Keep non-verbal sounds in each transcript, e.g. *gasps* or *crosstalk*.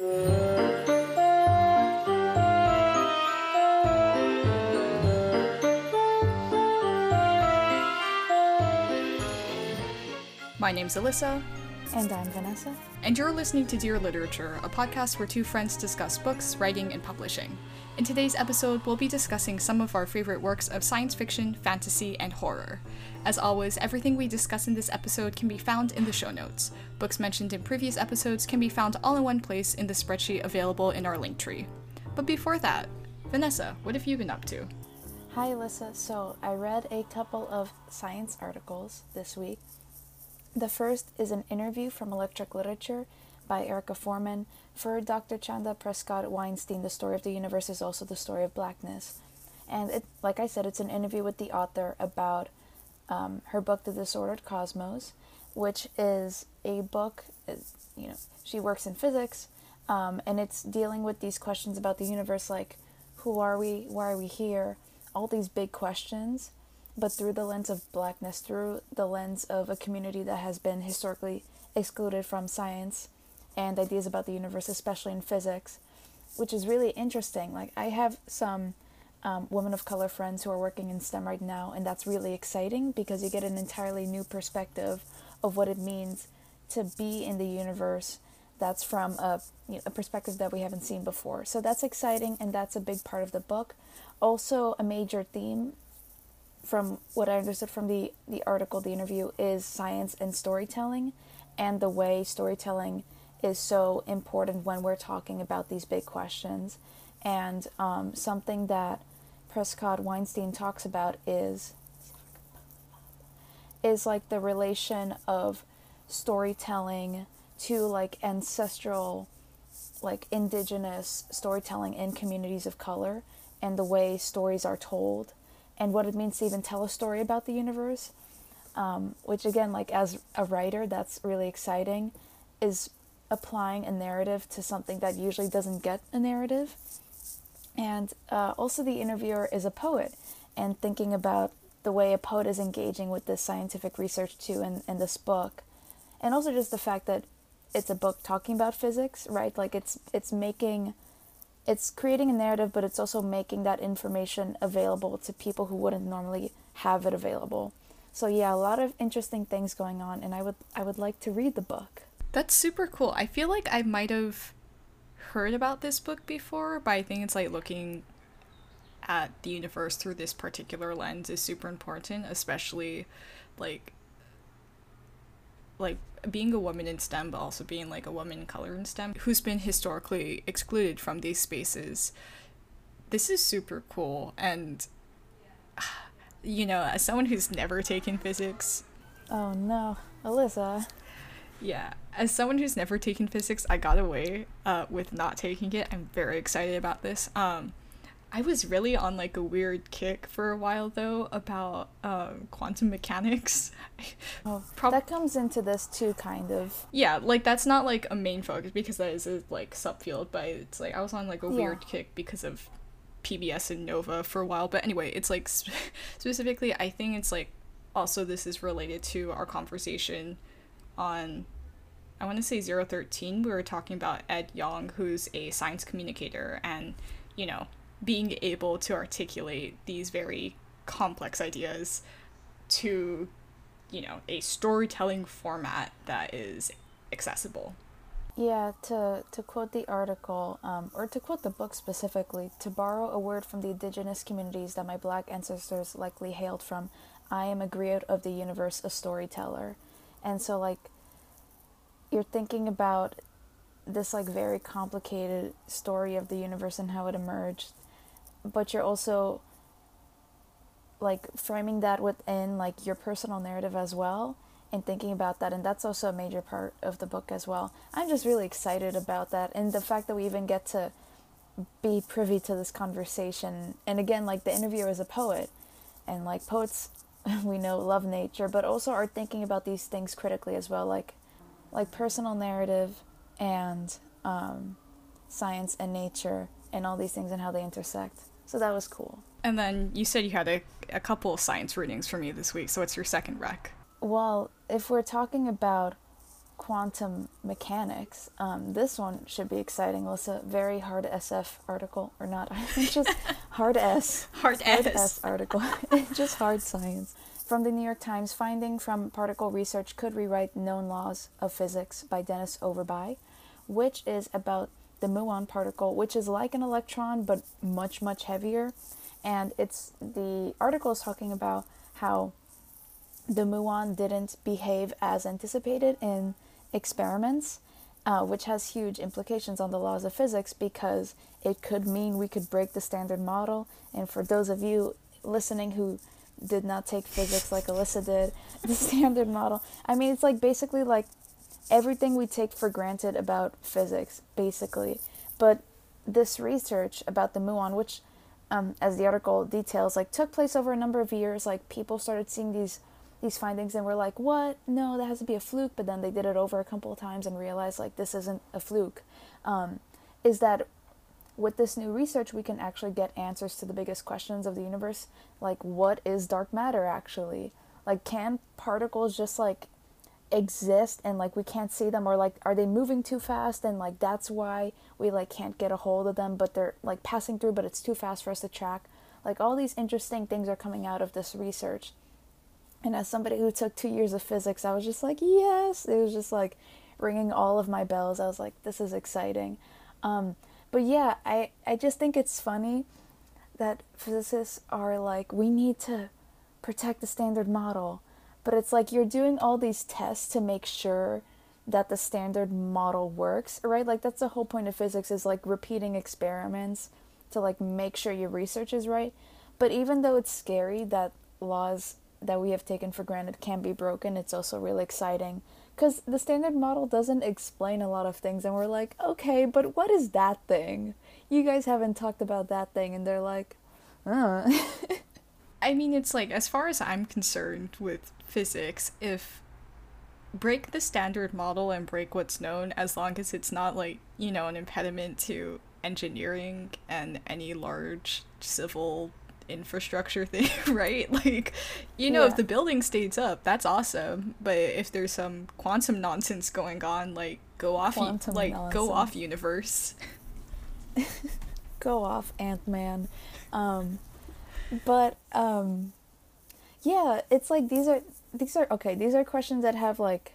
My name's Alyssa. And I'm Vanessa. And you're listening to Dear Literature, a podcast where two friends discuss books, writing, and publishing. In today's episode, we'll be discussing some of our favorite works of science fiction, fantasy, and horror. As always, everything we discuss in this episode can be found in the show notes. Books mentioned in previous episodes can be found all in one place in the spreadsheet available in our link tree. But before that, Vanessa, what have you been up to? Hi, Alyssa. So, I read a couple of science articles this week the first is an interview from Electric Literature by Erica Forman for Dr. Chanda Prescod-Weinstein. The story of the universe is also the story of blackness. And it, like I said, it's an interview with the author about um, her book, The Disordered Cosmos, which is a book, you know, she works in physics, um, and it's dealing with these questions about the universe like, who are we? Why are we here? All these big questions but through the lens of blackness, through the lens of a community that has been historically excluded from science and ideas about the universe, especially in physics, which is really interesting. Like, I have some um, women of color friends who are working in STEM right now, and that's really exciting because you get an entirely new perspective of what it means to be in the universe that's from a, you know, a perspective that we haven't seen before. So that's exciting, and that's a big part of the book. Also, a major theme from what I understood from the, the article, the interview, is science and storytelling, and the way storytelling is so important when we're talking about these big questions. And um, something that Prescod-Weinstein talks about is is like the relation of storytelling to like ancestral like indigenous storytelling in communities of color and the way stories are told and what it means to even tell a story about the universe. Um, which again, like as a writer, that's really exciting, is applying a narrative to something that usually doesn't get a narrative. And uh, also, the interviewer is a poet, and thinking about the way a poet is engaging with this scientific research too in, in this book. And also just the fact that it's a book talking about physics, right? Like it's it's making it's creating a narrative, but it's also making that information available to people who wouldn't normally have it available. So yeah, a lot of interesting things going on, and I would I would like to read the book. That's super cool. I feel like I might have heard about this book before, but I think it's like looking at the universe through this particular lens is super important, especially like like being a woman in STEM, but also being like a woman in color in STEM who's been historically excluded from these spaces. This is super cool. And, *sighs* you know, as someone who's never taken physics. Oh no, Alyssa. Yeah, as someone who's never taken physics, I got away uh, with not taking it. I'm very excited about this. Um, I was really on like a weird kick for a while though about uh, quantum mechanics. *laughs* oh, Pro- that comes into this too, kind of. Yeah, like that's not like a main focus because that is a like subfield, but it's like I was on like a yeah. weird kick because of PBS and Nova for a while. But anyway, it's like sp- *laughs* specifically, I think it's like also this is related to our conversation on I want to say 013 we were talking about Ed Yong who's a science communicator and you know being able to articulate these very complex ideas to you know a storytelling format that is accessible. Yeah to to quote the article um, or to quote the book specifically to borrow a word from the indigenous communities that my black ancestors likely hailed from i am a griot of the universe a storyteller. And so like you're thinking about this like very complicated story of the universe and how it emerged but you're also like framing that within like your personal narrative as well and thinking about that and that's also a major part of the book as well. I'm just really excited about that and the fact that we even get to be privy to this conversation. And again like the interviewer is a poet and like poets *laughs* we know love nature but also are thinking about these things critically as well like like personal narrative and um, science and nature and all these things and how they intersect so that was cool. And then you said you had a, a couple of science readings for me this week. So what's your second rec? Well, if we're talking about quantum mechanics. Um, this one should be exciting. Alyssa, very hard SF article, or not, *laughs* just hard S. Hard, hard S. S article. *laughs* just hard science. From the New York Times, finding from particle research could rewrite known laws of physics by Dennis Overbye, which is about the muon particle, which is like an electron but much, much heavier. And it's the article is talking about how the muon didn't behave as anticipated in experiments, uh, which has huge implications on the laws of physics because it could mean we could break the standard model. And for those of you listening who did not take physics like Alyssa did, *laughs* the standard model, I mean, it's like basically like everything we take for granted about physics, basically. But this research about the muon, which, um, as the article details, like took place over a number of years, like people started seeing these these findings and we're like, what? No, that has to be a fluke. But then they did it over a couple of times and realized like this isn't a fluke. Um, is that with this new research, we can actually get answers to the biggest questions of the universe, like what is dark matter actually? Like, can particles just like exist and like we can't see them, or like are they moving too fast and like that's why we like can't get a hold of them, but they're like passing through, but it's too fast for us to track? Like, all these interesting things are coming out of this research. And as somebody who took two years of physics, I was just like, yes. It was just like ringing all of my bells. I was like, this is exciting. Um, but yeah, I, I just think it's funny that physicists are like, we need to protect the standard model. But it's like you're doing all these tests to make sure that the standard model works, right? Like that's the whole point of physics is like repeating experiments to like make sure your research is right. But even though it's scary that laws that we have taken for granted can be broken, it's also really exciting because the standard model doesn't explain a lot of things, and we're like, okay, but what is that thing? You guys haven't talked about that thing, and they're like, uh. *laughs* I mean, it's like, as far as I'm concerned with physics, if break the standard model and break what's known, as long as it's not like, you know, an impediment to engineering and any large civil infrastructure thing, *laughs* right? Like, you know, yeah. if the building stays up, that's awesome. But if there's some quantum nonsense going on, like go off, quantum like nonsense. *laughs* *laughs* go off universe. go off, Ant Man. Um, but um, yeah, it's like these are these are okay. These are questions that have like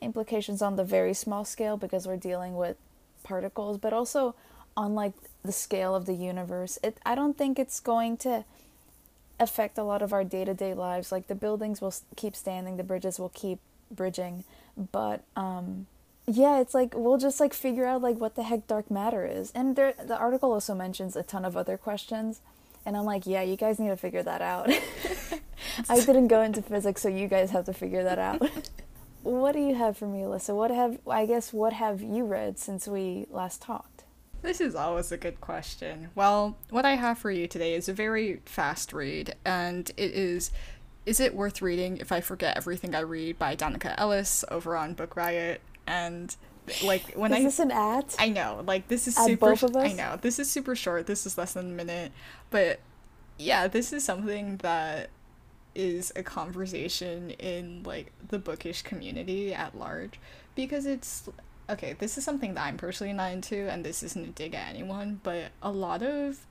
implications on the very small scale because we're dealing with particles, but also on like the scale of the universe. It I don't think it's going to affect a lot of our day-to-day lives. Like the buildings will keep standing, the bridges will keep bridging, but um yeah, it's like we'll just like figure out like what the heck dark matter is. And there the article also mentions a ton of other questions. And I'm like, yeah, you guys need to figure that out. *laughs* *laughs* I didn't go into physics, so you guys have to figure that out. *laughs* what do you have for me, Alyssa? What have I guess what have you read since we last talked? This is always a good question. Well, what I have for you today is a very fast read, and it is Is It Worth Reading If I Forget Everything I Read by Danika Ellis over on Book Riot. And like when is I this an ad? I know, like this is super both of us? I know. This is super short. This is less than a minute. But yeah, this is something that is a conversation in like the bookish community at large because it's okay, this is something that I'm personally not into, and this isn't a dig at anyone, but a lot of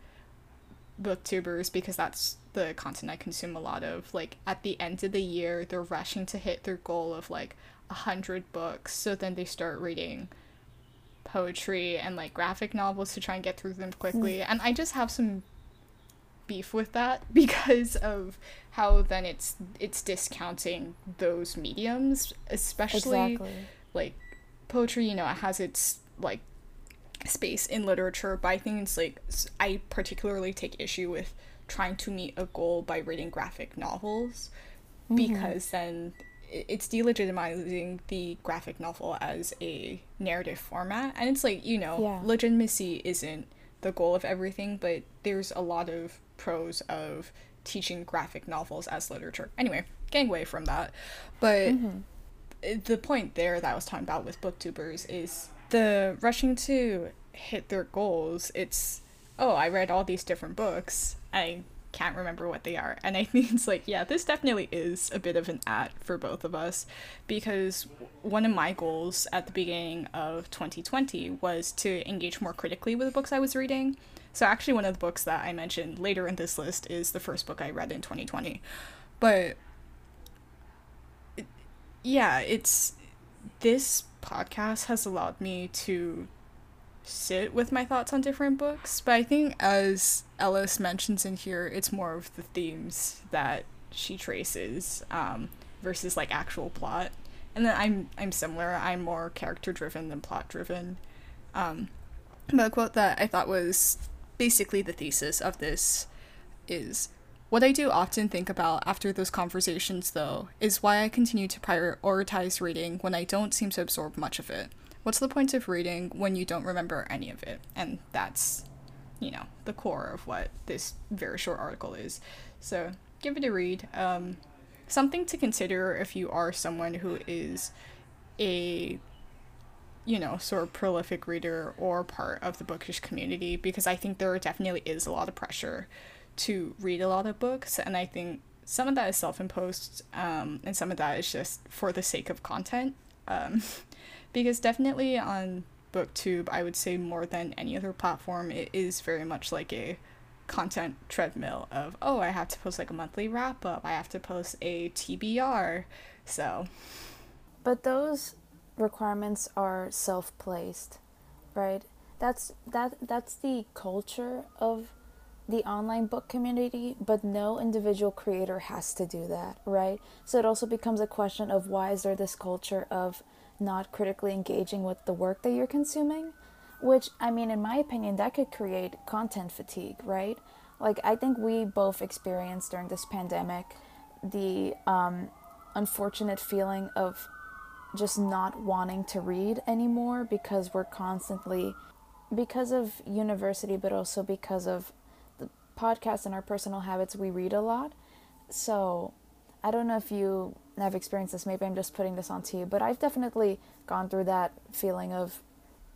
booktubers, because that's the content I consume a lot of, like at the end of the year, they're rushing to hit their goal of like a hundred books, so then they start reading poetry and like graphic novels to try and get through them quickly. Mm. And I just have some beef with that *laughs* because of how then it's it's discounting those mediums, especially exactly. like poetry, you know, it has its like space in literature, but I think it's like I particularly take issue with trying to meet a goal by reading graphic novels mm-hmm. because then it's delegitimizing the graphic novel as a narrative format and it's like you know yeah. legitimacy isn't the goal of everything but there's a lot of pros of teaching graphic novels as literature anyway getting away from that but mm-hmm the point there that I was talking about with booktubers is the rushing to hit their goals. It's oh, I read all these different books. I can't remember what they are. And I *laughs* think it's like, yeah, this definitely is a bit of an at for both of us because one of my goals at the beginning of 2020 was to engage more critically with the books I was reading. So, actually, one of the books that I mentioned later in this list is the first book I read in 2020. But yeah, it's this podcast has allowed me to sit with my thoughts on different books. But I think, as Ellis mentions in here, it's more of the themes that she traces um, versus like actual plot. And then I'm I'm similar. I'm more character driven than plot driven. Um, but a quote that I thought was basically the thesis of this is what I do often think about after those conversations, though, is why I continue to prioritize reading when I don't seem to absorb much of it. What's the point of reading when you don't remember any of it? And that's, you know, the core of what this very short article is. So give it a read. Um, something to consider if you are someone who is a you know, sort of prolific reader or part of the bookish community because I think there definitely is a lot of pressure to read a lot of books, and I think some of that is self imposed, um, and some of that is just for the sake of content. Um, *laughs* because definitely on booktube i would say more than any other platform it is very much like a content treadmill of oh i have to post like a monthly wrap up i have to post a tbr so but those requirements are self-placed right that's that that's the culture of the online book community, but no individual creator has to do that, right? So it also becomes a question of why is there this culture of not critically engaging with the work that you're consuming, which, I mean, in my opinion, that could create content fatigue, right? Like, I think we both experienced during this pandemic the um, unfortunate feeling of just not wanting to read anymore because we're constantly, because of university, but also because of the podcast and our personal habits, we read a lot. So, I don't know if you have experienced this. Maybe I'm just putting this onto you, but I've definitely gone through that feeling of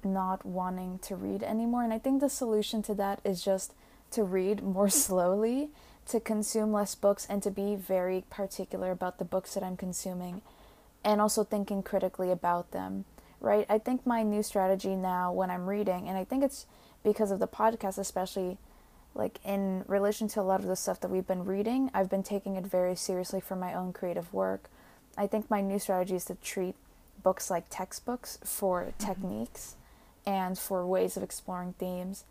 not wanting to read anymore. And I think the solution to that is just to read more *laughs* slowly, to consume less books, and to be very particular about the books that I'm consuming, and also thinking critically about them. Right? I think my new strategy now when I'm reading, and I think it's because of the podcast, especially like in relation to a lot of the stuff that we've been reading, I've been taking it very seriously for my own creative work. I think my new strategy is to treat books like textbooks for mm-hmm. techniques and for ways of exploring themes.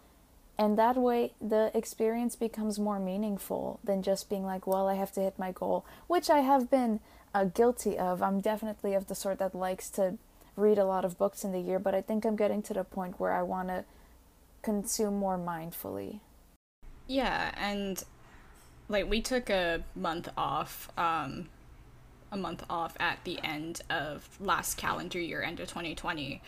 And that way, the experience becomes more meaningful than just being like, well, I have to hit my goal, which I have been uh, guilty of. I'm definitely of the sort that likes to read a lot of books in the year, but I think I'm getting to the point where I want to consume more mindfully. Yeah, and like we took a month off, um, a month off at the end of last calendar year, end of 2020.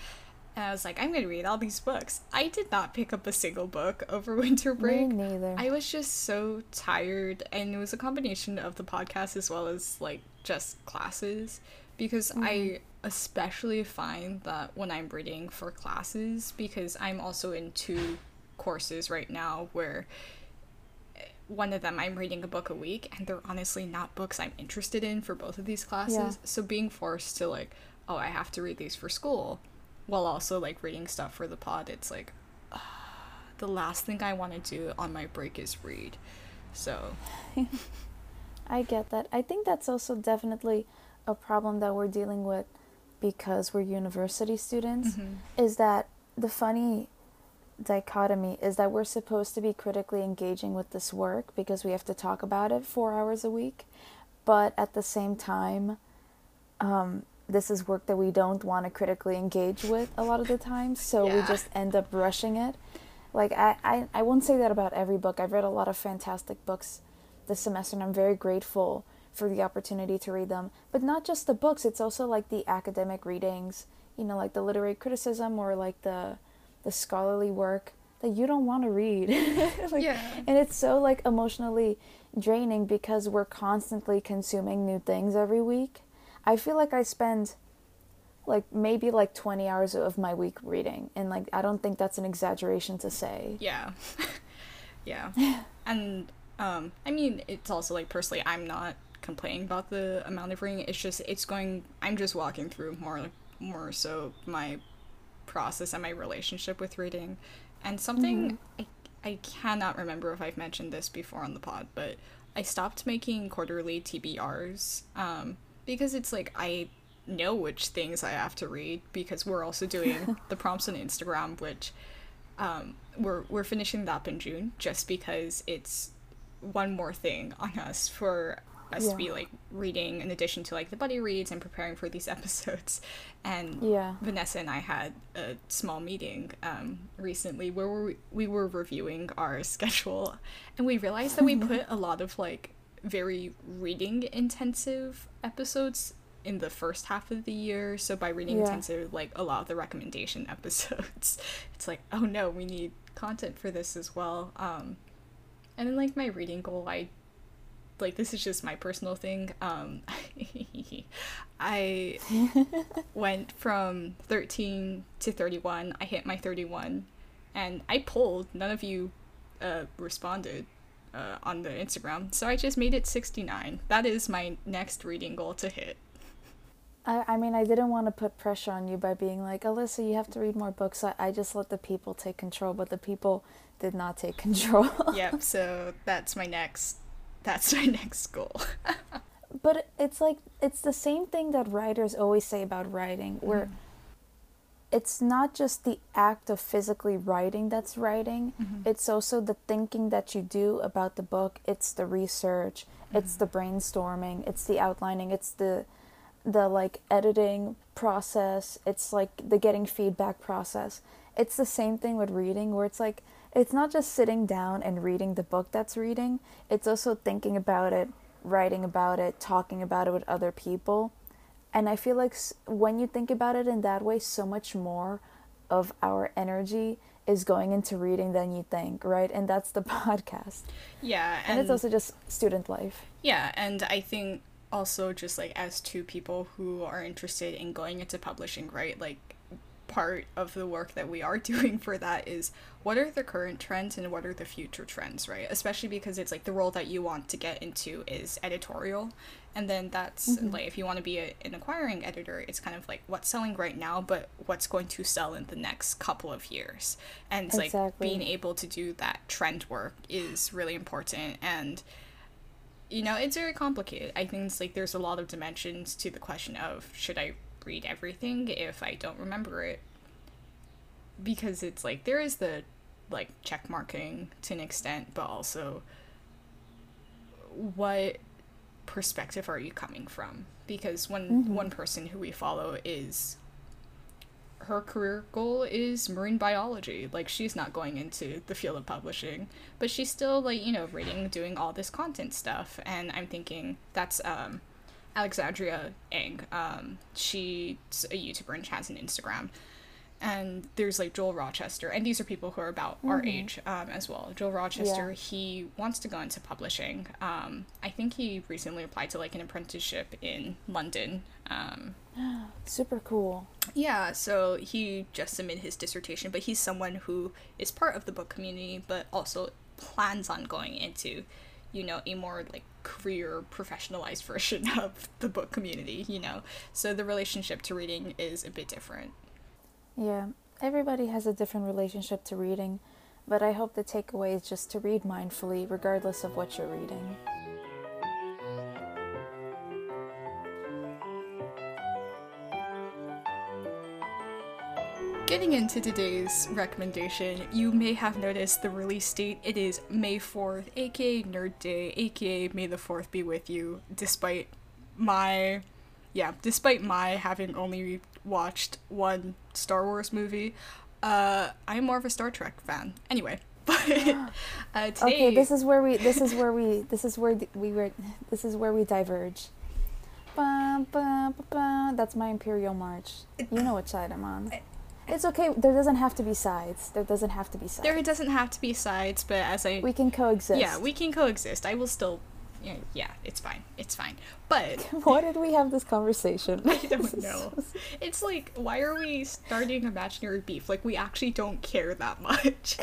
And I was like, I'm gonna read all these books. I did not pick up a single book over *laughs* winter break. Me neither. I was just so tired, and it was a combination of the podcast as well as like just classes. Because mm-hmm. I especially find that when I'm reading for classes, because I'm also in two courses right now where one of them I'm reading a book a week and they're honestly not books I'm interested in for both of these classes. Yeah. So being forced to like, oh, I have to read these for school while also like reading stuff for the pod, it's like uh, *sighs* the last thing I want to do on my break is read. So *laughs* I get that. I think that's also definitely a problem that we're dealing with because we're university students mm-hmm. is that the funny dichotomy is that we're supposed to be critically engaging with this work because we have to talk about it four hours a week, but at the same time, um, this is work that we don't want to critically engage with a lot of the time, so yeah. we just end up rushing it. Like, I, I, I won't say that about every book. I've read a lot of fantastic books this semester, and I'm very grateful for the opportunity to read them. But not just the books, it's also like the academic readings, you know, like the literary criticism or like the the scholarly work that you don't want to read. *laughs* like, yeah. And it's so like emotionally draining because we're constantly consuming new things every week. I feel like I spend like maybe like 20 hours of my week reading and like I don't think that's an exaggeration to say. Yeah. *laughs* yeah. *laughs* and Um, I mean, it's also like personally, I'm not complaining about the amount of reading. It's just it's going. I'm just walking through more like, more so my process and my relationship with reading, and something mm-hmm. I I cannot remember if I've mentioned this before on the pod, but I stopped making quarterly TBRs um, because it's like I know which things I have to read because we're also doing *laughs* the prompts on Instagram, which um, we're we're finishing that up in June just because it's one more thing on us for us yeah. to be like reading in addition to like the buddy reads and preparing for these *laughs* episodes and yeah vanessa and i had a small meeting um, recently where we, we were reviewing our *laughs* schedule and we realized that we put a lot of like very reading intensive episodes in the first half of the year so by reading yeah. intensive like a lot of the recommendation *laughs* episodes it's like oh no we need content for this as well um and then like my reading goal i like this is just my personal thing. Um, *laughs* I *laughs* went from 13 to 31. I hit my 31, and I pulled. None of you uh, responded uh, on the Instagram, so I just made it 69. That is my next reading goal to hit. I, I mean, I didn't want to put pressure on you by being like, Alyssa, you have to read more books. I, I just let the people take control, but the people did not take *laughs* control. yep, so that's my next that's my *laughs* next goal. *laughs* but it's like it's the same thing that writers always say about writing where mm. It's not just the act of physically writing that's writing mm-hmm. it's also the thinking that you do about the book it's the research mm-hmm. it's the brainstorming it's the outlining it's the the like editing process it's like the getting feedback process it's the same thing with reading where it's like it's not just sitting down and reading the book that's reading, it's also thinking about it, writing about it, talking about it with other people. And I feel like when you think about it in that way, so much more of our energy is going into reading than you think, right? And that's the *laughs* podcast. Yeah. And, and it's also just student life. Yeah. And I think also just like as two people who are interested in going into publishing, right? Like part of the work that we are *laughs* doing for that is what are the current trends and what are the future trends, right? Especially because it's like the role that you want to get into is editorial. And then that's mm-hmm. like if you want to be a, an acquiring editor, it's kind of like what's selling right now, but what's going to sell in the next couple of years. And it's exactly. like being able to do that trend work is really important. And you know, it's very complicated. I think it's like there's a lot of dimensions to the question of should I read everything if I don't remember it. Because it's like there is the like check marking to an extent, but also what perspective are you coming from? Because one mm-hmm. one person who we follow is her career goal is marine biology. Like she's not going into the field of publishing, but she's still like, you know, reading, doing all this content stuff. And I'm thinking that's um Alexandria Eng. Um, she's a YouTuber and she has an Instagram. And there's like Joel Rochester, and these are people who are about mm-hmm. our age um, as well. Joel Rochester, yeah. he wants to go into publishing. Um, I think he recently applied to like an apprenticeship in London. Um, *gasps* Super cool. Yeah, so he just submitted his dissertation, but he's someone who is part of the book community, but also plans on going into you know, a more like career professionalized *laughs* version of the book community, you know. So the relationship to reading is a bit different. Yeah, everybody has a different relationship to reading, but I hope the takeaway is just to read mindfully, regardless of what you're reading. Getting into today's recommendation, you may have noticed the release date. It is May 4th, aka Nerd Day, aka May the 4th be with you, despite my. Yeah, despite my having only watched one Star Wars movie, uh, I'm more of a Star Trek fan. Anyway, *laughs* but *gasps* uh, today. Okay, this is where we. This is where we. This is where we were. This is where we diverge. Ba, ba, ba, That's my Imperial March. You know which side I'm on. It's okay. There doesn't have to be sides. There doesn't have to be sides. There doesn't have to be sides, but as I we can coexist. Yeah, we can coexist. I will still. Yeah, yeah, it's fine. It's fine. But *laughs* why did we have this conversation? *laughs* I don't *laughs* know. it's like why are we starting imaginary beef? Like we actually don't care that much.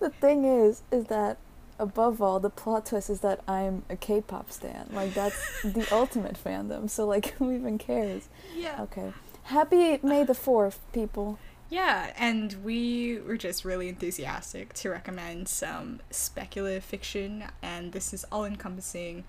the thing is, is that above all, the plot twist is that I'm a K-pop stan. Like that's the ultimate fandom. So like, who even cares? Yeah. Okay. Happy May the Fourth, people. Yeah, and we were just really enthusiastic to recommend some speculative fiction, and this is all encompassing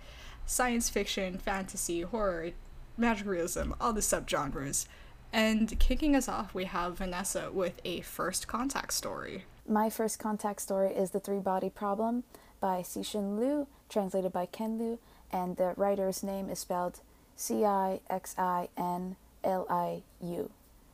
science fiction, fantasy, horror, magic realism, all the subgenres. And kicking us off, we have Vanessa with a first contact story. My first contact story is The Three Body Problem by Cixin Liu, translated by Ken Liu, and the writer's name is spelled C I X I N L I U.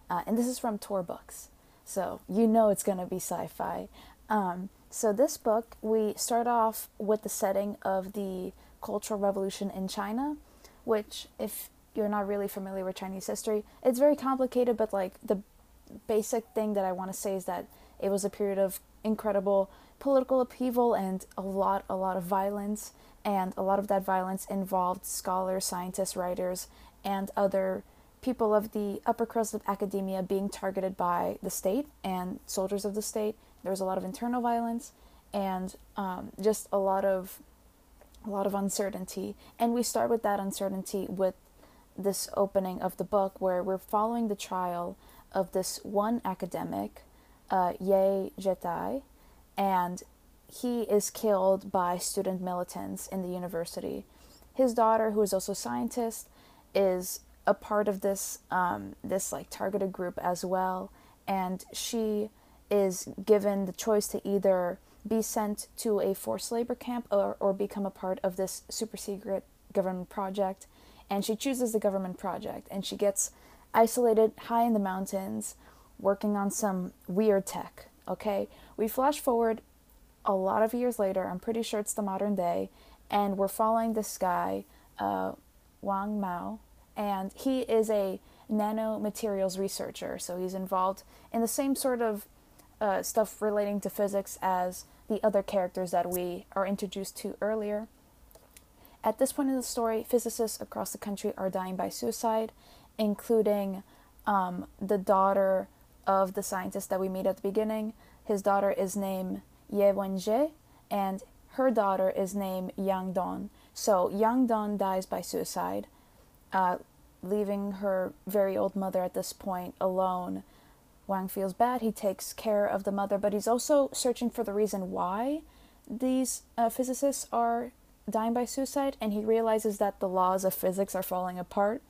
Uh, and this is from Tor Books. So you know it's going to be sci fi. Um, so, this book, we start off with the setting of the Cultural Revolution in China, which, if you're not really familiar with Chinese history, it's very complicated, but like the basic thing that I want to say is that it was a period of incredible political upheaval and a lot, a lot of violence, and a lot of that violence involved scholars, scientists, writers, and other people of the upper crust of academia being targeted by the state and soldiers of the state. There was a lot of internal violence and um, just a lot of a lot of uncertainty. And we start with that uncertainty with this opening of the book where we're following the trial of this one academic, uh, Ye Zhetai, and he is killed by student militants in the university. His daughter, who is also a scientist, is a part of this um, this like targeted group as well, and she is given the choice to either be sent to a forced labor camp or, or become a part of this super secret government project. And she chooses the government project and she gets isolated high in the mountains working on some weird tech okay? We flash forward a lot of years later i'm pretty sure it's the modern day and we're following this guy uh, wang miao and he is a nanomaterials researcher, so he's involved in the same sort of uh, stuff relating to physics as the other characters that we are introduced to earlier. At this point in the story, physicists across the country are dying by suicide, including um, the daughter of the scientist that we meet at the beginning. His daughter is named Ye Wenjie, and her daughter is named Yang Dong. So Yang Dong dies by suicide uh, leaving her very old mother at this point alone. Wang feels bad. He takes care of the mother, but he's also searching for the reason why these uh, physicists are dying by suicide, and he realizes that the laws of physics are falling apart.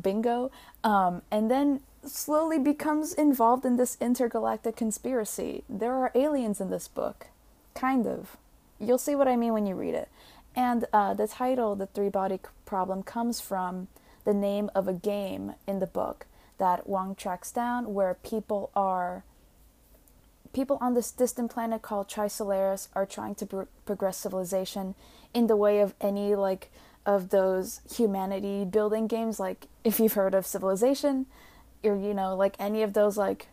Bingo. Um, and then slowly becomes involved in this intergalactic conspiracy. There are aliens in this book. Kind of. You'll see what I mean when you read it. And uh, the title, The Three Body Problem, comes from the name of a game in the book that Wang tracks down where people are people on this distant planet called Trisolaris are trying to pro- progress civilization in the way of any like of those humanity building games like if you've heard of civilization or you know like any of those like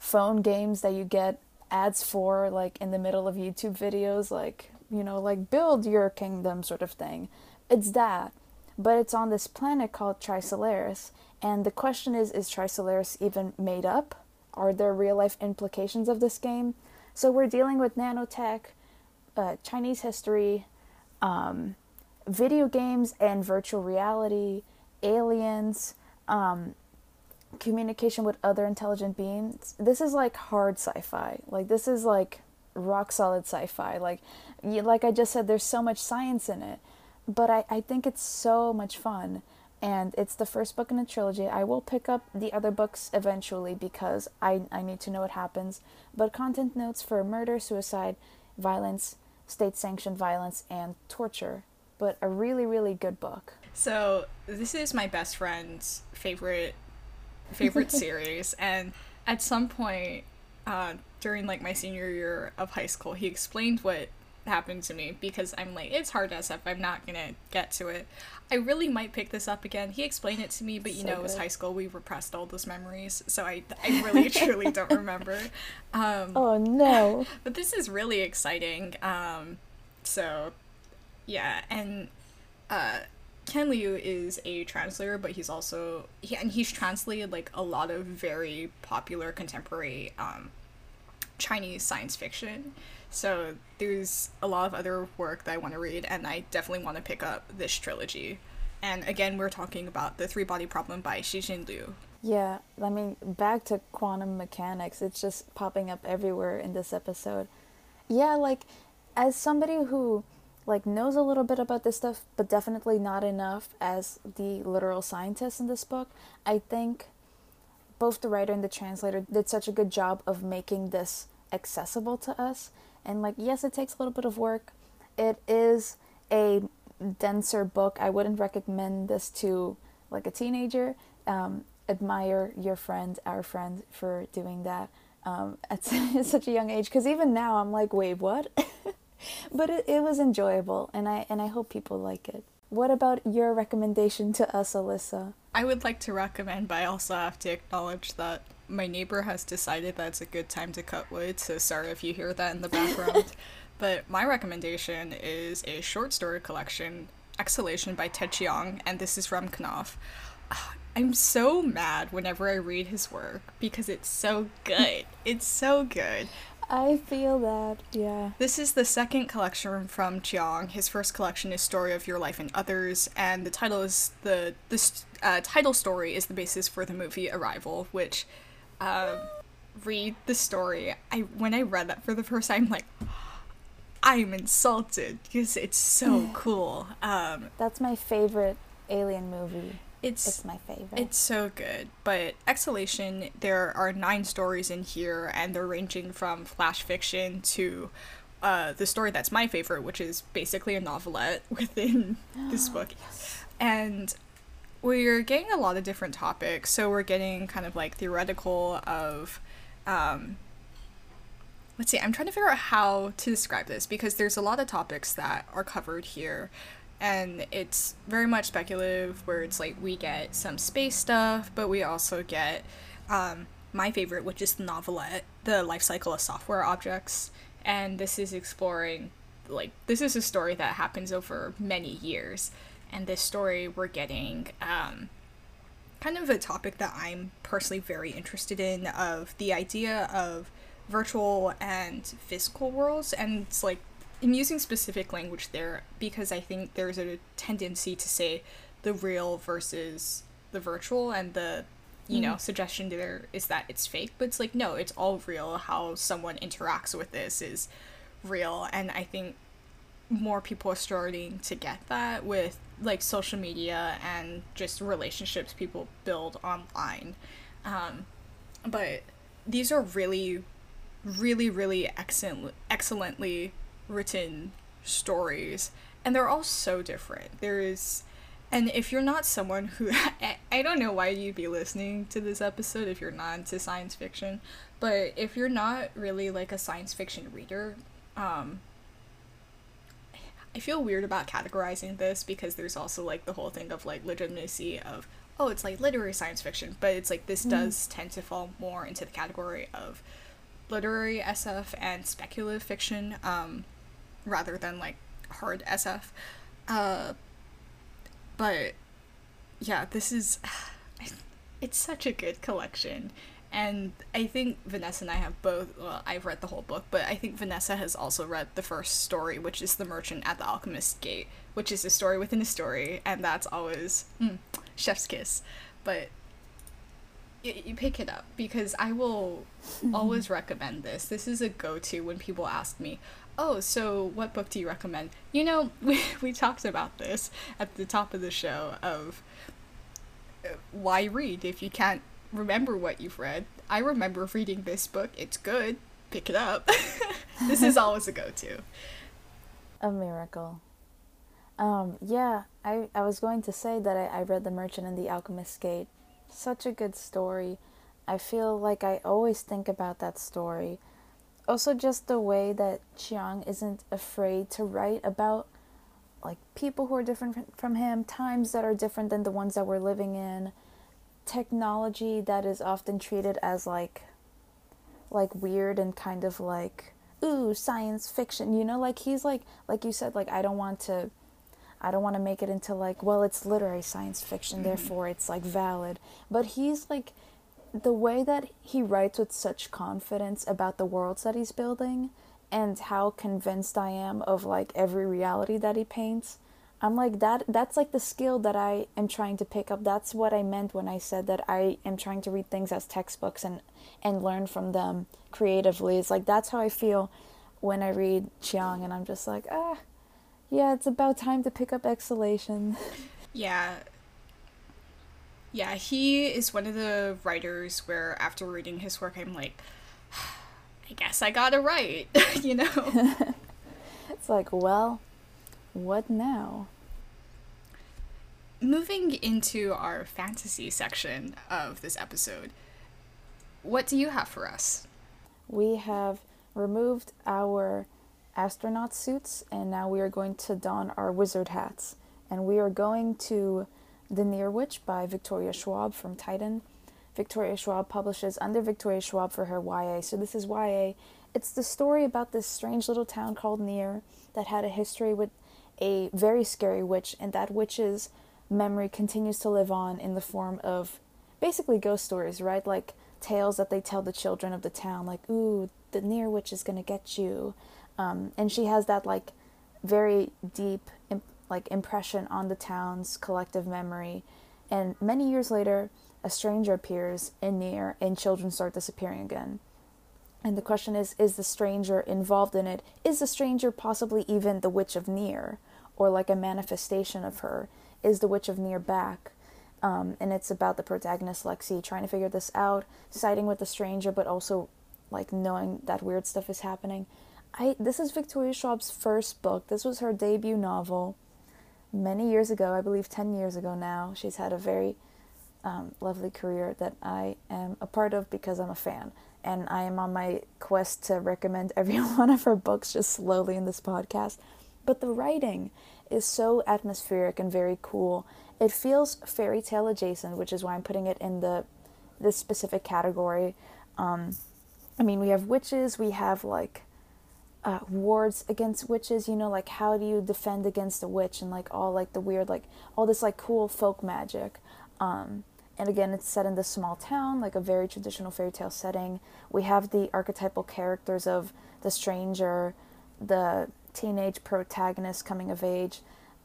phone games that you get ads for like in the middle of YouTube videos like you know like build your kingdom sort of thing. It's that but it's on this planet called Trisolaris. And the question is is Trisolaris even made up? Are there real life implications of this game? So we're dealing with nanotech, uh, Chinese history, um, video games and virtual reality, aliens, um, communication with other intelligent beings. This is like hard sci fi. Like, this is like rock solid sci fi. Like, like I just said, there's so much science in it but I, I think it's so much fun and it's the first book in a trilogy. I will pick up the other books eventually because I, I need to know what happens. But content notes for murder, suicide, violence, state sanctioned violence, and torture. But a really, really good book. So this is my best friend's favorite favorite *laughs* series, and at some point uh, during like my senior year of high school, he explained what happened to me because I'm like, it's hard to SF. I'm not gonna get to it. I really might pick this up again. He explained it to me, but you so know, it was high school. We repressed all those memories, so I, I really *laughs* truly don't remember. Um, oh no! *laughs* But this is really exciting. Um, so, yeah, and uh, Ken Liu is a translator, but he's also he, and he's translated like a lot of very popular contemporary um, Chinese science fiction. So there's a lot of other work that I want to read, and I definitely want to pick up this trilogy. And again, we're talking about the Three Body Problem by Cixin Liu. Yeah, I mean, back to quantum mechanics, it's just popping up everywhere in this episode. Yeah, like, as somebody who like knows a little bit about this stuff, but definitely not enough as the literal scientist in this book, I think both the writer and the translator did such a good job of making this accessible to us. And like, yes, it takes a little bit of work. It is a denser book. I wouldn't recommend this to like a teenager. Um, admire your friend, our friend, for doing that um, *laughs* at such a young age. Because even now, I'm like, wait, what? *laughs* but it, it was enjoyable, and I and I hope people like it. What about your recommendation to us, Alyssa? I would like to recommend, but I also have to acknowledge that my neighbor has decided that it's a good time to cut wood, so sorry if you hear that in the background. *laughs* but my recommendation is a short story collection, Exhalation by Ted Chiang, and this is from Knopf. I'm so mad whenever I read his work because it's so good. *laughs* it's so good. I feel that, yeah. This is the second collection from Chiang. His first collection is Story of Your Life and Others, and the title is the the uh, title story is the basis for the movie Arrival, which uh, read the story. I when I read that for the first time, like I'm insulted because it's so *sighs* cool. Um, That's my favorite alien movie. It's, it's my favorite. It's so good. But Exhalation, there are nine stories in here, and they're ranging from flash fiction to uh, the story that's my favorite, which is basically a novelette *laughs* within this *gasps* book. Yes. And we're getting a lot of different topics. So we're getting kind of like theoretical of. Um, let's see, I'm trying to figure out how to describe this because there's a lot of topics that are covered here and it's very much speculative where it's like we get some space stuff but we also get um, my favorite which is the novelette the life cycle of software objects and this is exploring like this is a story that happens over many years and this story we're getting um, kind of a topic that i'm personally very interested in of the idea of virtual and physical worlds and it's like I'm using specific language there because I think there's a tendency to say the real versus the virtual and the you know mm. suggestion there is that it's fake but it's like no it's all real how someone interacts with this is real and i think more people are starting to get that with like social media and just relationships people build online. Um, but these are really really really excellent excellently written stories. And they're all so different. There's and if you're not someone who *laughs* I, don't know why you'd be listening to this episode if you're not into science fiction but if you're not really like a science fiction reader um i feel weird about categorizing this because there's also like the whole thing of like legitimacy of oh it's like literary science fiction but it's like this mm. does tend to fall more into the category of literary sf and speculative fiction um rather than like hard SF. Uh, but yeah, this is *sighs* it's such a good collection. And I think Vanessa and I have both. Well, I've read the whole book, but I think Vanessa has also read the first story, which is The Merchant and the Alchemist's Gate, which is a story within a story, and that's always mm, chef's kiss. But you, you pick it up because I will always recommend this. This is a go to when people ask me, oh, so what book do you recommend? You know, *laughs* we, we talked about this at the top of the show of uh, why read if you can't remember what you've read. I remember reading this book. It's good. Pick it up. *laughs* this is always a go to. A miracle. Um, yeah, I, I was going to say that I, I read The Merchant and the Alchemist's Gate. Such a good story. I feel like I always think about that story also just the way that Chiang isn't afraid to write about like people who are different from him, times that are different than the ones that we're living in, technology that is often treated as like like weird and kind of like ooh science fiction you know like he's like like you said like i don't want to i don't want to make it into like well it's literary science fiction mm-hmm. therefore it's like valid but he's like the way that he writes with such confidence about the worlds that he's building and how convinced I am of like every reality that he paints. I'm like that that's like the skill that I am trying to pick up. That's what I meant when I said that I am trying to read things as textbooks and and learn from them creatively. It's like that's how I feel when I read Chiang and I'm just like, ah, yeah, it's about time to pick up Exhalation. *laughs* Yeah. Yeah, he is one of the writers where after reading his work I'm like *sighs* I guess I gotta write, *laughs* you know? *laughs* it's like, well, what now? Moving into our fantasy section of this episode, what do you have for us? We have removed our astronaut suits and now we are going to don our wizard hats. And we are going to The Near Witch by Victoria Schwab from Titan. Victoria Schwab publishes under Victoria Schwab for her YA. So this is YA. It's the story about this strange little town called Near that had a history with a very scary witch, and that witch's memory continues to live on in the form of basically ghost stories, right? Like tales that they tell the children of the town, like, ooh, the Near Witch is gonna get you. Um, and she has that like very deep imp- like impression on the town's collective memory. And many years later, a stranger appears in Near, and children start disappearing again. And the question is is the stranger involved in it? Is the stranger possibly even the Witch of Near, or like a manifestation of her? Is the Witch of Near back? Um, and it's about the protagonist Lexi trying to figure this out, siding with the stranger, but also like knowing that weird stuff is happening. I this is Victoria Schwab's first book. This was her debut novel many years ago, I believe 10 years ago now. She's had a very um, lovely career that I am a part of because I'm a fan. And I am on my quest to recommend *laughs* every one of her books just slowly in this podcast. But the writing is so atmospheric and very cool. It feels fairy tale adjacent, which is why I'm putting it in the this specific category. Um, I mean, we have witches, we have like uh, wards against witches. You know, like how do you defend against a witch, and like all like the weird, like all this like cool folk magic. Um, and again, it's set in this small town, like a very traditional fairy tale setting. We have the archetypal characters of the stranger, the teenage protagonist coming of age,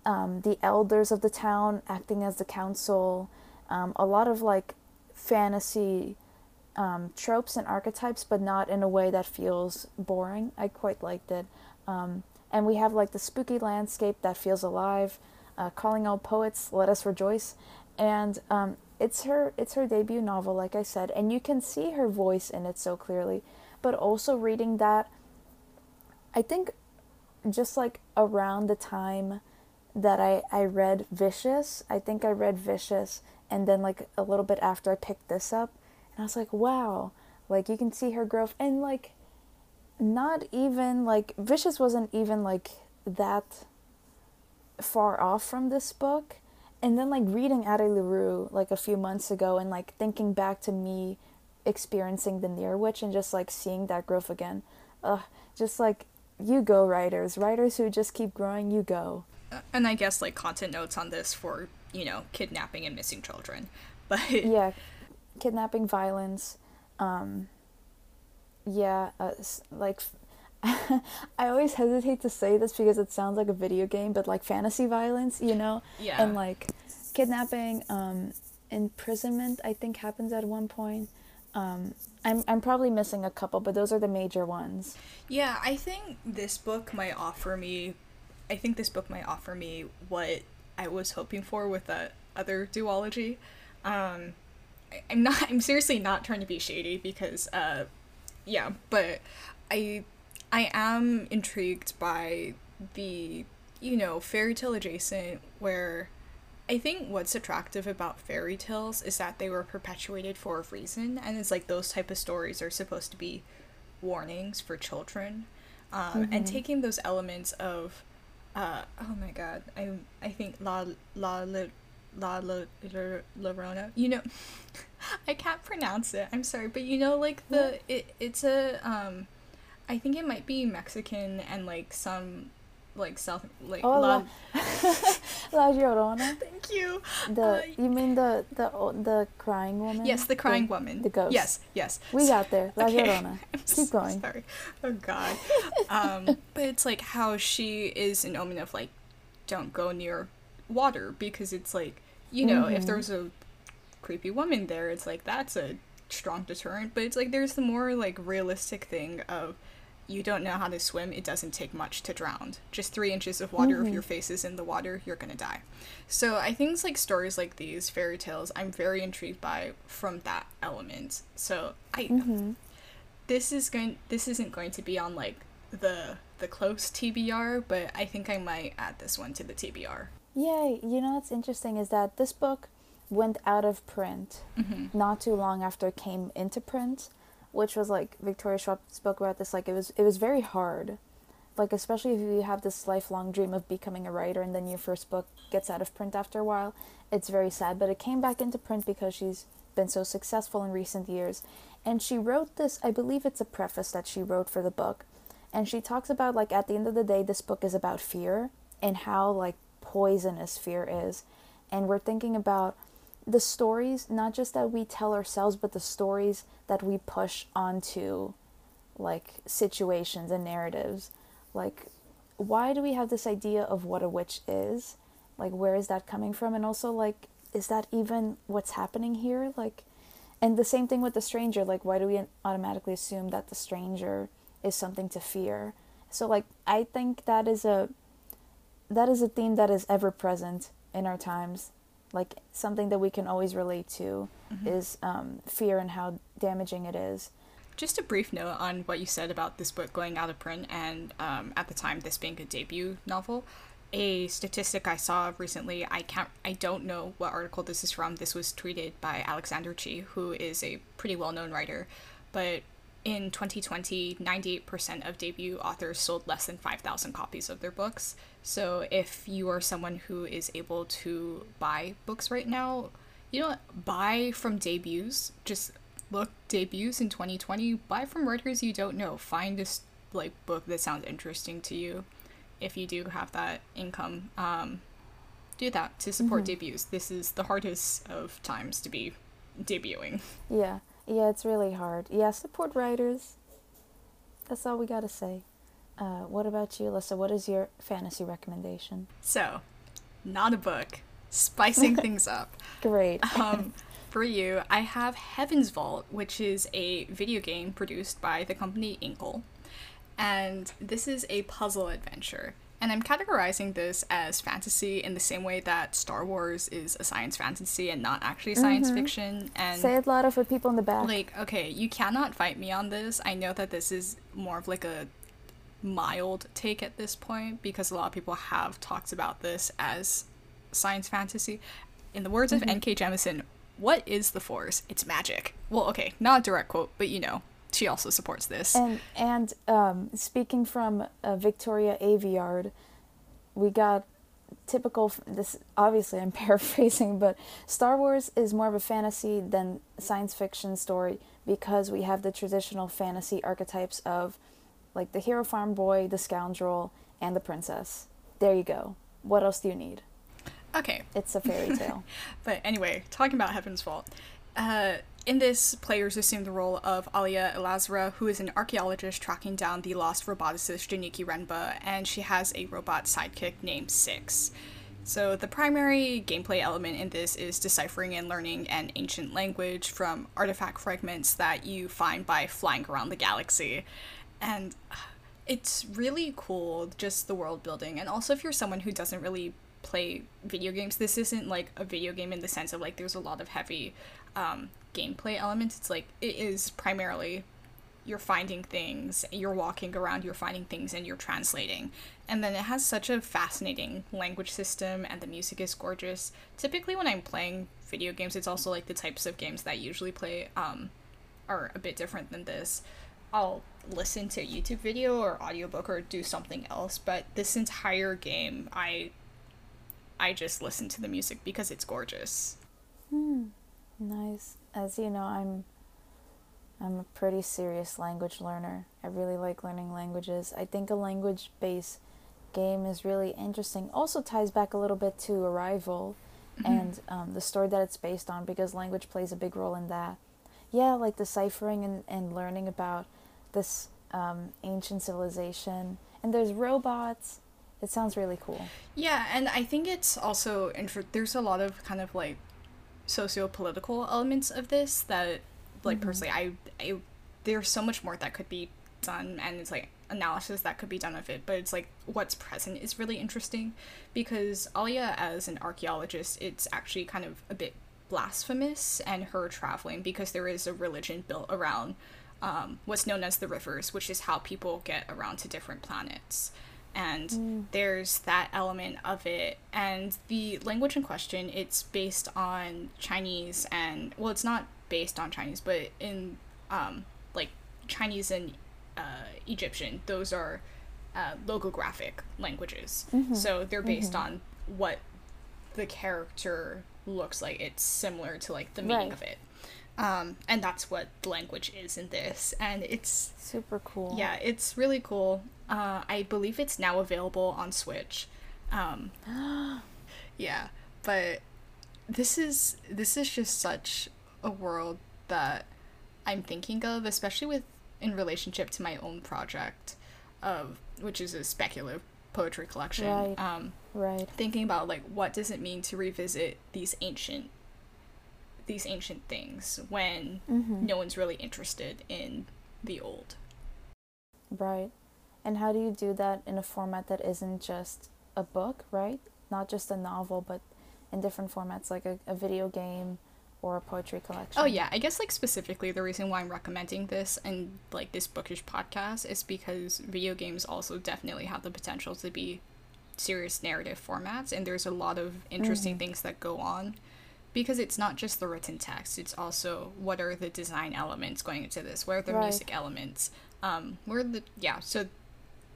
um, the elders of the town acting as the council, um, a lot of like fantasy um, tropes and archetypes, but not in a way that feels boring. I quite liked it. Um, and we have like the spooky landscape that feels alive, uh, calling all poets, let us rejoice. And um, it's her it's her debut novel like i said and you can see her voice in it so clearly but also reading that i think just like around the time that i i read vicious i think i read vicious and then like a little bit after i picked this up and i was like wow like you can see her growth and like not even like vicious wasn't even like that far off from this book and then like reading Addie LaRue like a few months ago and like thinking back to me experiencing the near witch and just like seeing that growth again. Ugh, just like you go writers, writers who just keep growing, you go. And I guess like content notes on this for, you know, kidnapping and missing children. *laughs* But yeah, kidnapping violence um yeah, uh, like *laughs* I always hesitate to say this because it sounds like a video game, but like fantasy violence, you know? Yeah. And like kidnapping, um, imprisonment, I think happens at one point. Um, I'm I'm probably missing a couple, but those are the major ones. Yeah, I think this book might offer me. I think this book might offer me what I was hoping for with that other duology. Um, I, I'm not. I'm seriously not trying to be shady because, uh, yeah, but I I am intrigued by the, you know, fairy tale adjacent, where I think what's attractive about fairy tales is that they were perpetuated for a reason, and it's like those type of stories are supposed to be warnings for children. Um, mm-hmm. And taking those elements of, uh, oh my god, I I think La La La La La Llorona. You know, *laughs* I can't pronounce it. I'm sorry, but you know, like the it, it's a um I think it might be Mexican and like some like South like Oh, La, *laughs* La, Llorona. Thank you. The Uh, you mean the the the crying woman? yes, the crying woman. The ghost. Yes, yes. We got there. La Okay. Llorona. *laughs* Keep so going. Sorry. Oh God. *laughs* Um, but it's like how she is an omen of like, don't go near water because it's like you know if Mhm. there's a creepy woman there, it's like that's a strong deterrent. But it's like there's the more like realistic thing of you don't know how to swim, it doesn't take much to drown. Just three inches of water, if Mhm. your face is in the water, you're gonna die. So I think it's like stories like these, fairy tales, I'm very intrigued by from that element. So I hmm this is going this isn't going to be on like the the close TBR, but I think I might add this one to the TBR. Yay! You know what's interesting is that this book went out of print Mm-hmm. not too long after it came into print, which was like Victoria Schwab spoke about this. Like it was it was very hard, like especially if you have this lifelong dream of becoming a writer and then your first book gets out of print after a while. It's very sad, but it came back into print because she's been so successful in recent years, and she wrote this. I believe it's a preface that she wrote for the book, and she talks about like at the end of the day, this book is about fear and how like poisonous fear is, and we're thinking about the stories not just that we tell ourselves but the stories that we push onto like situations and narratives. Like why do we have this idea of what a witch is? Like where is that coming from? And also like is that even what's happening here? Like and the same thing with the stranger. Like why do we automatically assume that the stranger is something to fear? So like i think that is a that is a theme that is ever present in our times like something that we can always relate to is um, fear and how damaging it is Just a brief note on what you said about this book going out of print and um, at the time this being a debut novel. A statistic I saw recently, I can't, I don't know what article this is from. This was tweeted by Alexander Chee, who is a pretty well-known writer, but in 2020, 98% of debut authors sold less than 5,000 copies of their books. So if you are someone who is able to buy books right now, you know, buy from debuts. Just look debuts in 2020. Buy from writers you don't know. Find this like book that sounds interesting to you. If you do have that income, um, do that to support debuts. This is the hardest of times to be debuting. yeah yeah it's really hard. Yeah support writers. That's all we gotta say. Uh, what about you alyssa? What is your fantasy recommendation? So, not a book, spicing *laughs* things up. great. Um, for you, I have Heaven's Vault, which is a video game produced by the company Inkle. And this is a puzzle adventure. And I'm categorizing this as fantasy in the same way that Star Wars is a science fantasy and not actually science mm-hmm. fiction. And say it louder for people in the back like, okay, you cannot fight me on this. I know that this is more of like a mild take at this point because a lot of people have talked about this as science fantasy. In the words of mm-hmm. N.K. Jemisin, what is the Force? It's magic. Well, okay, not a direct quote, but you know, she also supports this. And and um, speaking from uh, Victoria Aveyard, we got typical. This obviously I'm *laughs* paraphrasing, but Star Wars is more of a fantasy than science fiction story because we have the traditional fantasy archetypes of like the hero farm boy, the scoundrel, and the princess. There you go. What else do you need? Okay, It's a fairy tale. *laughs* But anyway, talking about Heaven's Vault. Uh, in this, players assume the role of Aliya Elasra, who is an archaeologist tracking down the lost roboticist Janniqi Renba, and she has a robot sidekick named Six. So, the primary gameplay element in this is deciphering and learning an ancient language from artifact fragments that you find by flying around the galaxy. And uh, it's really cool, just the world building. And also, if you're someone who doesn't really play video games, this isn't like a video game in the sense of like there's a lot of heavy um, gameplay elements. It's like it is primarily you're finding things, you're walking around, you're finding things, and you're translating. And then it has such a fascinating language system, and the music is gorgeous. Typically, when I'm playing video games, it's also like the types of games that I usually play um, are a bit different than this. I'll listen to a YouTube video or audiobook or do something else, but this entire game, I I just listen to the music because it's gorgeous. Nice. As you know, I'm I'm a pretty serious language learner. I really like learning languages. I think a language based game is really interesting. Also ties back a little bit to Arrival Mm-hmm. and um, the story that it's based on because language plays a big role in that. Yeah, like deciphering and, and learning about this um, ancient civilization. And there's robots. It sounds really cool. Yeah, and I think it's also intro- there's a lot of kind of like socio-political elements of this that like Mm-hmm. personally I, I there's so much more that could be done and it's like analysis that could be done of it but it's like what's present is really interesting because Aliya as an archaeologist it's actually kind of a bit blasphemous and her traveling because there is a religion built around um, what's known as the rivers which is how people get around to different planets and there's that element of it. And the language in question it's based on chinese and well it's not based on chinese but in um, like chinese and uh, egyptian those are uh, logographic languages. So they're based on what the character looks like. It's similar to like the meaning Right. of it. Um, and that's what the language is in this. And it's Super cool. yeah, it's really cool. Uh, I believe it's now available on Switch. Um, *gasps* yeah, but this is this is just such a world that I'm thinking of, especially with in relationship to my own project, of which is a speculative poetry collection. Right. Um, Right. thinking about like what does it mean to revisit these ancient these ancient things when Mm-hmm. no one's really interested in the old. Right. And how do you do that in a format that isn't just a book, right? Not just a novel, but in different formats like a, a video game or a poetry collection. Oh yeah, I guess like specifically the reason why I'm recommending this and like this bookish podcast is because video games also definitely have the potential to be serious narrative formats and there's a lot of interesting things that go on because it's not just the written text, it's also what are the design elements going into this? What are the Right. music elements? Um where are the yeah, so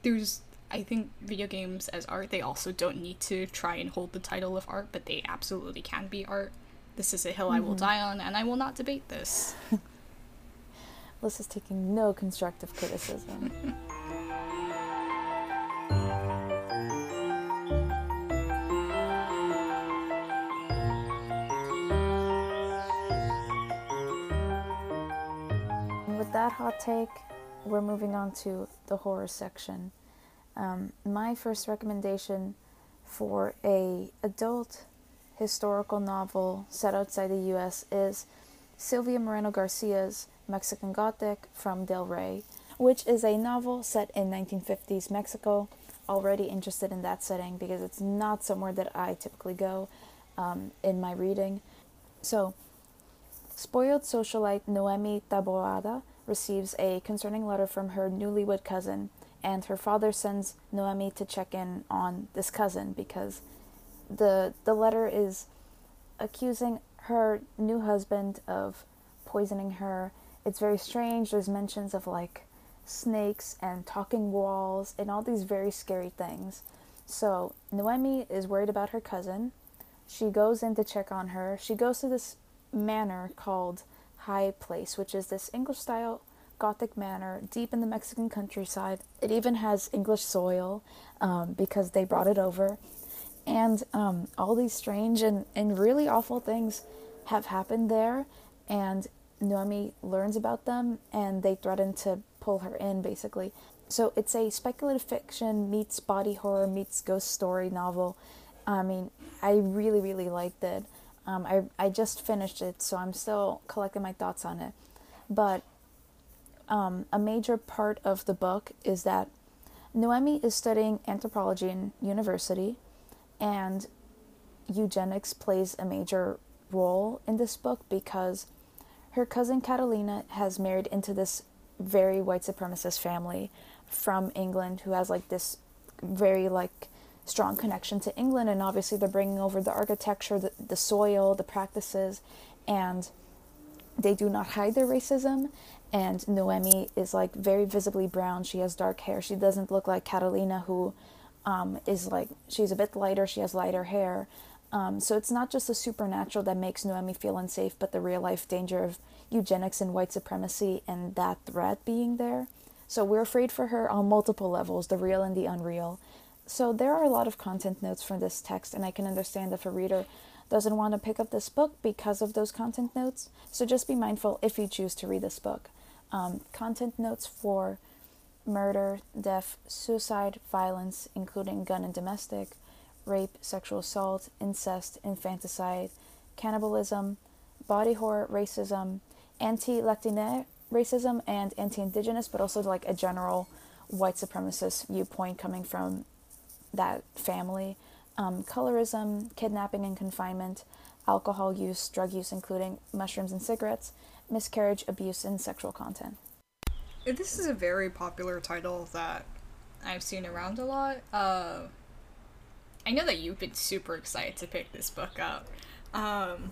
there's I think video games as art they also don't need to try and hold the title of art, but they absolutely can be art. This is a hill I will mm-hmm. die on, and I will not debate this. *laughs* Liz is taking no constructive criticism. *laughs* With that hot take, we're moving on to the horror section. Um, my first recommendation for a adult historical novel set outside the U.S. is Silvia Moreno Garcia's Mexican Gothic from Del Rey, which is a novel set in 1950s Mexico. Already interested in that setting because it's not somewhere that I typically go um, in my reading. So, spoiled socialite Noemi Taboada receives a concerning letter from her newlywed cousin, and her father sends Noemi to check in on this cousin because the the letter is accusing her new husband of poisoning her. It's very strange. There's mentions of like snakes and talking walls and all these very scary things. So Noemi is worried about her cousin. She goes in to check on her. She goes to this manor called High Place, which is this English style Gothic manor deep in the Mexican countryside. It even has English soil um, because they brought it over. And um, all these strange and, and really awful things have happened there. And Noemi learns about them and they threaten to pull her in, basically. So it's a speculative fiction meets body horror meets ghost story novel. I mean, I really, really liked it. Um, I, I just finished it, so I'm still collecting my thoughts on it. But um, a major part of the book is that Noemi is studying anthropology in university, and eugenics plays a major role in this book because her cousin Catalina has married into this very white supremacist family from England who has like this very like strong connection to England and obviously they're bringing over the architecture the, the soil the practices and they do not hide their racism and Noemi is like very visibly brown. She has dark hair. She doesn't look like Catalina who um, is like she's a bit lighter. She has lighter hair. Um, so it's not just the supernatural that makes Noemi feel unsafe but the real life danger of eugenics and white supremacy and that threat being there. So we're afraid for her on multiple levels the real and the unreal. So there are a lot of content notes from this text, and I can understand if a reader doesn't want to pick up this book because of those content notes. So just be mindful if you choose to read this book. Um, content notes for murder, death, suicide, violence, including gun and domestic, rape, sexual assault, incest, infanticide, cannibalism, body horror, racism, anti Latina racism, and anti indigenous, but also like a general white supremacist viewpoint coming from that family. Um, colorism, kidnapping and confinement, alcohol use, drug use, including mushrooms and cigarettes, miscarriage, abuse, and sexual content. This is a very popular title that I've seen around a lot. Uh, I know that you've been super excited to pick this book up. Um,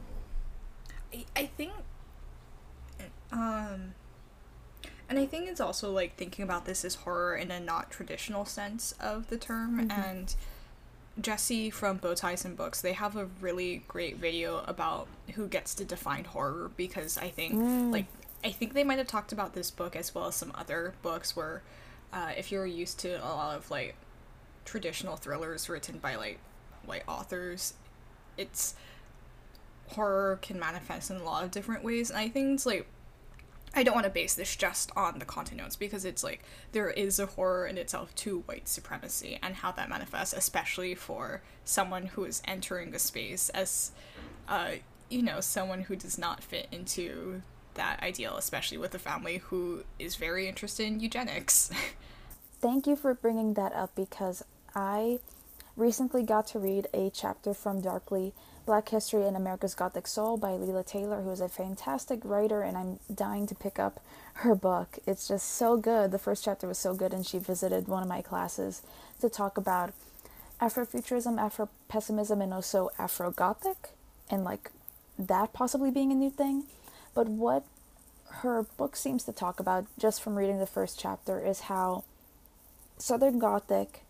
I, I think, um, and I think it's also like thinking about this as horror in a not traditional sense of the term. Mm-hmm. And Jesse from Bowties and Books, they have a really great video about who gets to define horror because I think mm. like I think they might have talked about this book as well as some other books where uh, if you're used to a lot of like traditional thrillers written by like white authors, it's horror can manifest in a lot of different ways and I think it's like I don't want to base this just on the content notes because it's like there is a horror in itself to white supremacy and how that manifests, especially for someone who is entering a space as, uh, you know, someone who does not fit into that ideal, especially with a family who is very interested in eugenics. *laughs* Thank you for bringing that up because I recently got to read a chapter from Darkly Black History in America's Gothic Soul by Leila Taylor, who is a fantastic writer, and I'm dying to pick up her book. It's just so good. The first chapter was so good, and she visited one of my classes to talk about Afrofuturism, Afro pessimism, and also Afro Gothic, and like that possibly being a new thing. But what her book seems to talk about, just from reading the first chapter, is how Southern Gothic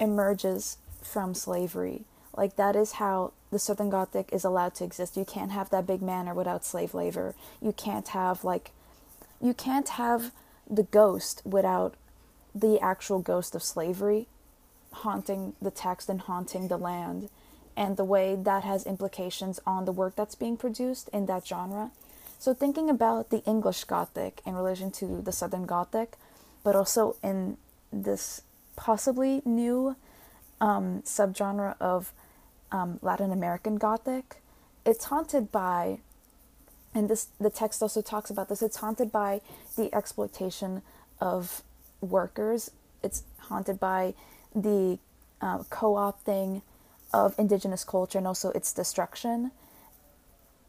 emerges from slavery. Like, that is how the Southern Gothic is allowed to exist. You can't have that big manor without slave labor. You can't have, like, you can't have the ghost without the actual ghost of slavery haunting the text and haunting the land and the way that has implications on the work that's being produced in that genre. So, thinking about the English Gothic in relation to the Southern Gothic, but also in this possibly new um, subgenre of um, Latin American Gothic, it's haunted by, and this the text also talks about this. It's haunted by the exploitation of workers. It's haunted by the uh, co-opting of indigenous culture and also its destruction.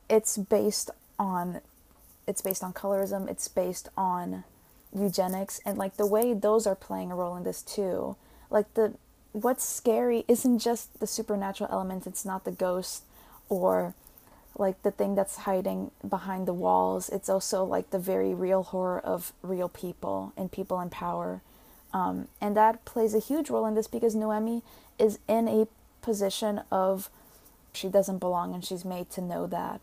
It's based on, it's based on colorism. It's based on eugenics and like the way those are playing a role in this too. Like the what's scary isn't just the supernatural element, it's not the ghost or like the thing that's hiding behind the walls. It's also like the very real horror of real people and people in power. Um, and that plays a huge role in this because Noemi is in a position of she doesn't belong and she's made to know that.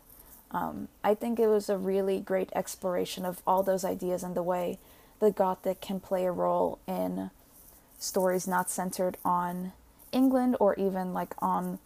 Um, I think it was a really great exploration of all those ideas and the way the Gothic can play a role in stories not centered on England or even like on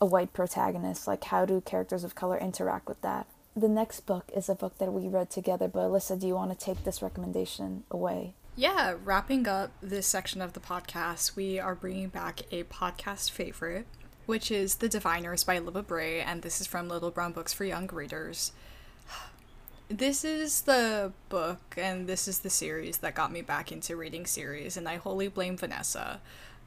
a white protagonist. Like, how do characters of color interact with that? The next book is a book that we read together, but Alyssa, do you want to take this recommendation away? Yeah, wrapping up this section of the podcast, we are bringing back a podcast favorite, which is The Diviners by Libba Bray, and this is from Little Brown Books for Young Readers this is the book and this is the series that got me back into reading series, and I wholly blame Vanessa.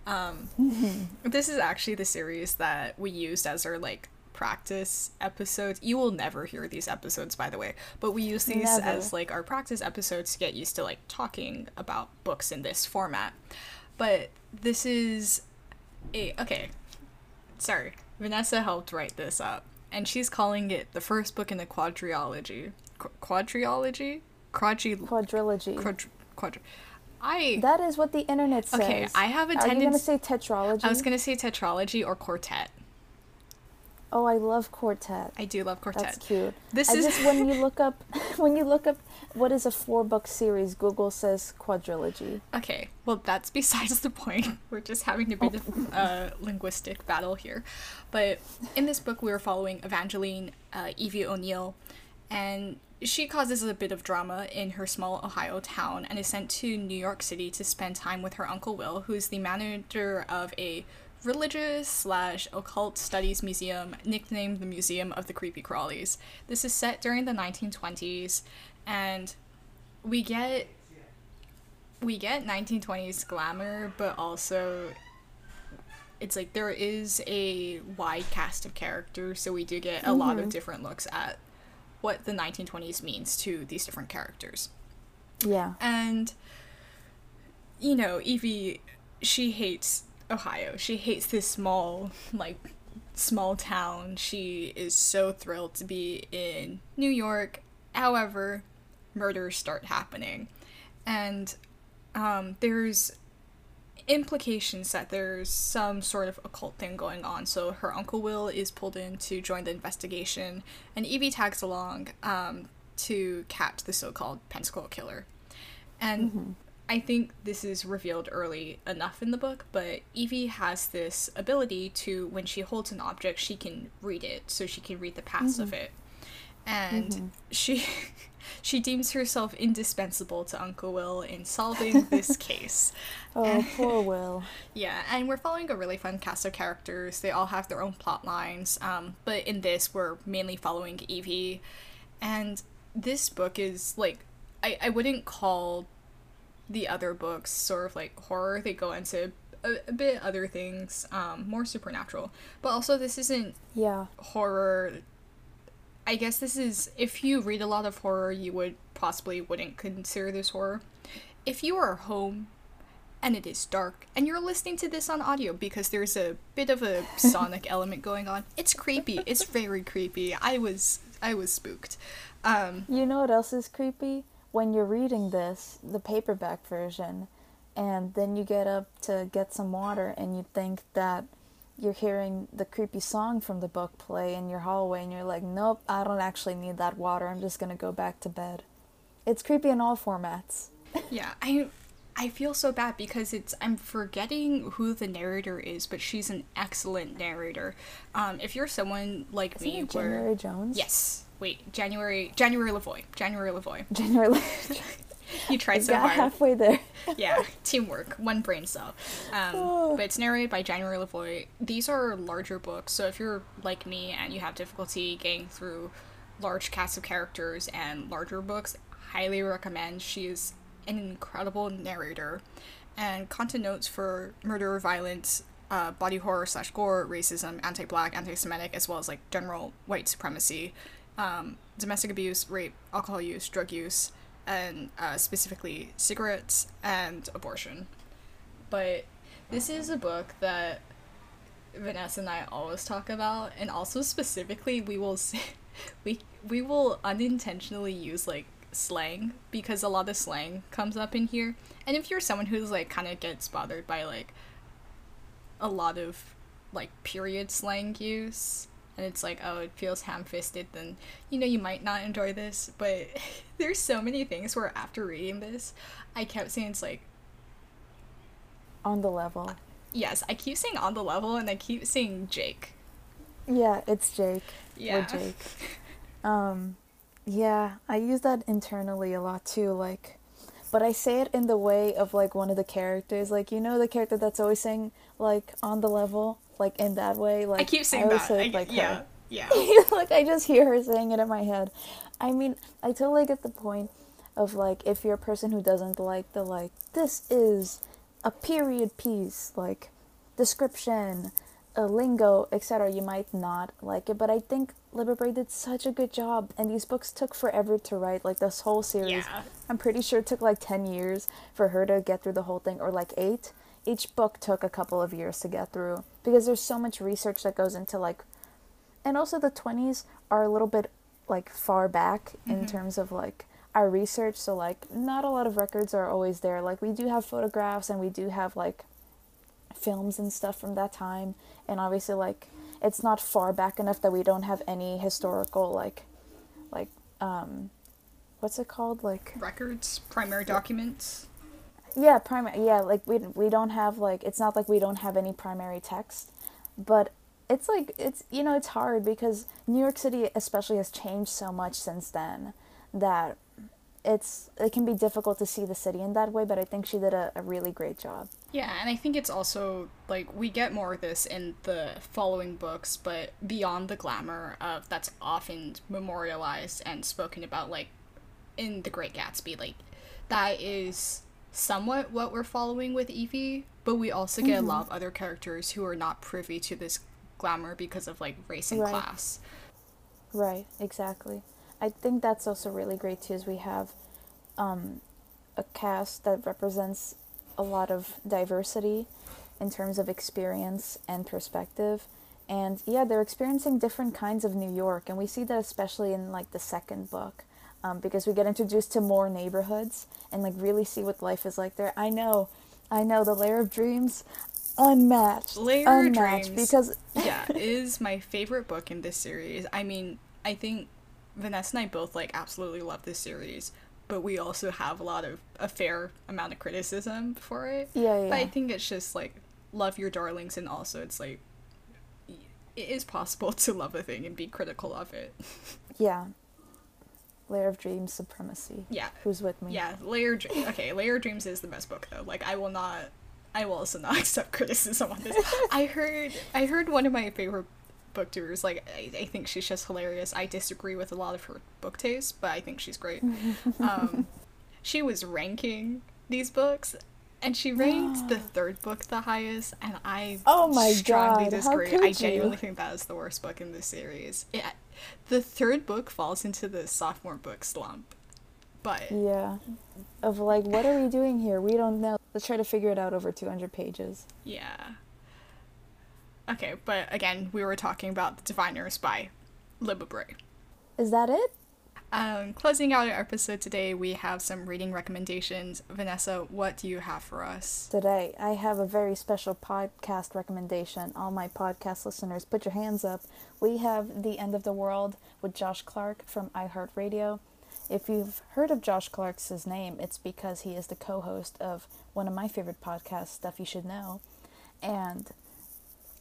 Um, *laughs* this is actually the series that we used as our like practice episodes. You will never hear these episodes, by the way, but we use these never. as like our practice episodes to get used to like talking about books in this format. But this is a okay. Sorry, Vanessa helped write this up, and she's calling it the first book in the quadrilogy quadrilogy, quadri quadrilogy, quadri- quadri- I that is what the internet says. Okay, I have a tendency. Are you gonna say tetralogy? I was gonna say tetralogy or quartet. Oh, I love Quartet. I do love Quartet. That's cute. This I is just when you look up *laughs* when you look up what is a four book series, Google says quadrilogy. Okay, well, that's besides the point. *laughs* We're just having a bit of a linguistic battle here. But in this book, we are following Evangeline uh, Evie O'Neill, and she causes a bit of drama in her small Ohio town and is sent to New York City to spend time with her Uncle Will, who is the manager of a religious slash occult studies museum nicknamed the Museum of the Creepy Crawlies. This is set during the 1920s, and we get we get 1920s glamour, but also it's like there is a wide cast of characters, so we do get a lot of mm-hmm. different looks at what the 1920s means to these different characters. Yeah. And you know, Evie she hates Ohio. She hates this small like small town. She is so thrilled to be in New York. However, murders start happening. And um, there's implications that there's some sort of occult thing going on. So her uncle Will is pulled in to join the investigation, and Evie tags along um, to catch the so-called Pentacle killer. And mm-hmm. I think this is revealed early enough in the book, but Evie has this ability to, when she holds an object, she can read it, so she can read the past of mm-hmm. it. And mm-hmm. she *laughs* she deems herself indispensable to Uncle Will in solving this *laughs* case. Oh, poor Will. *laughs* Yeah, and we're following a really fun cast of characters. They all have their own plot lines, um, but in this, we're mainly following Evie. And this book is like, I, I wouldn't call the other books sort of like horror. They go into a, a bit other things, um, more supernatural. But also, this isn't Yeah. horror. I guess this is if you read a lot of horror, you would possibly wouldn't consider this horror. If you are home and it is dark and you're listening to this on audio because there's a bit of a *laughs* sonic element going on, it's creepy. It's very creepy. I was I was spooked. Um, You know what else is creepy? When you're reading this, the paperback version, and then you get up to get some water and you think that you're hearing the creepy song from the book play in your hallway and you're like, nope, I don't actually need that water. I'm just going to go back to bed. It's creepy in all formats. *laughs* yeah, I I feel so bad because it's I'm forgetting who the narrator is, but she's an excellent narrator. Um, if you're someone like Isn't me, where January Jones? yes, wait, January January LaVoy, January LaVoy. January. *laughs* *laughs* You tried so hard. halfway there. yeah, *laughs* teamwork, one brain cell. Um, Oh. but it's narrated by January LaVoy. These are larger books, so if you're like me and you have difficulty getting through large casts of characters and larger books, highly recommend. She is an incredible narrator. And content notes for murder, violence, uh, body horror slash gore, racism, anti-black, anti-Semitic, as well as like general white supremacy, um, domestic abuse, rape, alcohol use, drug use, and uh, specifically cigarettes and abortion. But this is a book that Vanessa and I always talk about, and also specifically, we will say, *laughs* we we will unintentionally use like slang because a lot of slang comes up in here. And if you're someone who's like kind of gets bothered by like a lot of like period slang use and it's like oh it feels ham-fisted then you know you might not enjoy this but *laughs* there's so many things where after reading this i kept saying it's like On the level. yes i keep saying on the level and i keep saying jake Yeah, it's Jake. yeah Or Jake. *laughs* Um, yeah, I use that internally a lot too. Like, but I say it in the way of like one of the characters. Like, you know, the character that's always saying like on the level, like in that way. Like i keep saying always that say I, like yeah her. yeah *laughs* like I just hear her saying it in my head. I mean, I totally get the point of like if you're a person who doesn't like the like this is a period piece like description, a lingo, etc. You might not like it, but I think Bray did such a good job, and these books took forever to write. Like this whole series, Yeah. I'm pretty sure it took like ten years for her to get through the whole thing, or like eight. Each book took a couple of years to get through because there's so much research that goes into like and also the 20s are a little bit like far back in terms of like our research. So like not a lot of records are always there. Like we do have photographs and we do have like films and stuff from that time. And obviously like it's not far back enough that we don't have any historical like like um what's it called? Like records primary documents yeah primary yeah like we we don't have like it's not like we don't have any primary text but it's like it's you know it's hard because New York City especially has changed so much since then that it's it can be difficult to see the city in that way but i think she did a, a really great job. Yeah and i think it's also like we get more of this in the following books but beyond the glamour of that's often memorialized and spoken about like in the great gatsby like that is somewhat what we're following with evie but we also get mm-hmm. a lot of other characters who are not privy to this glamour because of like race and right. class right exactly I think that's also really great too. Is we have um, a cast that represents a lot of diversity in terms of experience and perspective. And yeah, they're experiencing different kinds of New York, and we see that especially in like the second book, um, because we get introduced to more neighborhoods and like really see what life is like there. I know, I know, the Lair of Dreams, unmatched, Lair unmatched Dreams, because yeah, *laughs* is my favorite book in this series. I mean, I think Vanessa and I both like absolutely love this series, but we also have a lot of a fair amount of criticism for it. Yeah, yeah. But I think it's just like love your darlings, and also it's like it is possible *laughs* to love a thing and be critical of it. yeah. Lair of Dreams supremacy. Yeah. Who's with me? Yeah, Lair. Okay, Lair of Dreams is the best book though. Like I will not. I will also not *laughs* accept criticism on this. *laughs* I heard. I heard one of my favorite booktubers. Like, I, I think she's just hilarious. I disagree with a lot of her book taste, but I think she's great. *laughs* um, she was ranking these books, and she ranked the *gasps* third book the highest, and I oh my strongly God, disagree. I genuinely you? think that is the worst book in this series. It, the third book falls into the sophomore book slump. But yeah, of like, what are we doing here? We don't know. Let's try to figure it out over 200 pages. Yeah. Okay, but again, we were talking about The Diviners by Libba Bray. Is that it? Um, closing out our episode today, we have some reading recommendations. Vanessa, what do you have for us? Today, I have a very special podcast recommendation. All my podcast listeners, put your hands up. We have The End of the World with Josh Clark from iHeartRadio. If you've heard of Josh Clark's name, it's because he is the co host of one of my favorite podcasts, Stuff You Should Know. And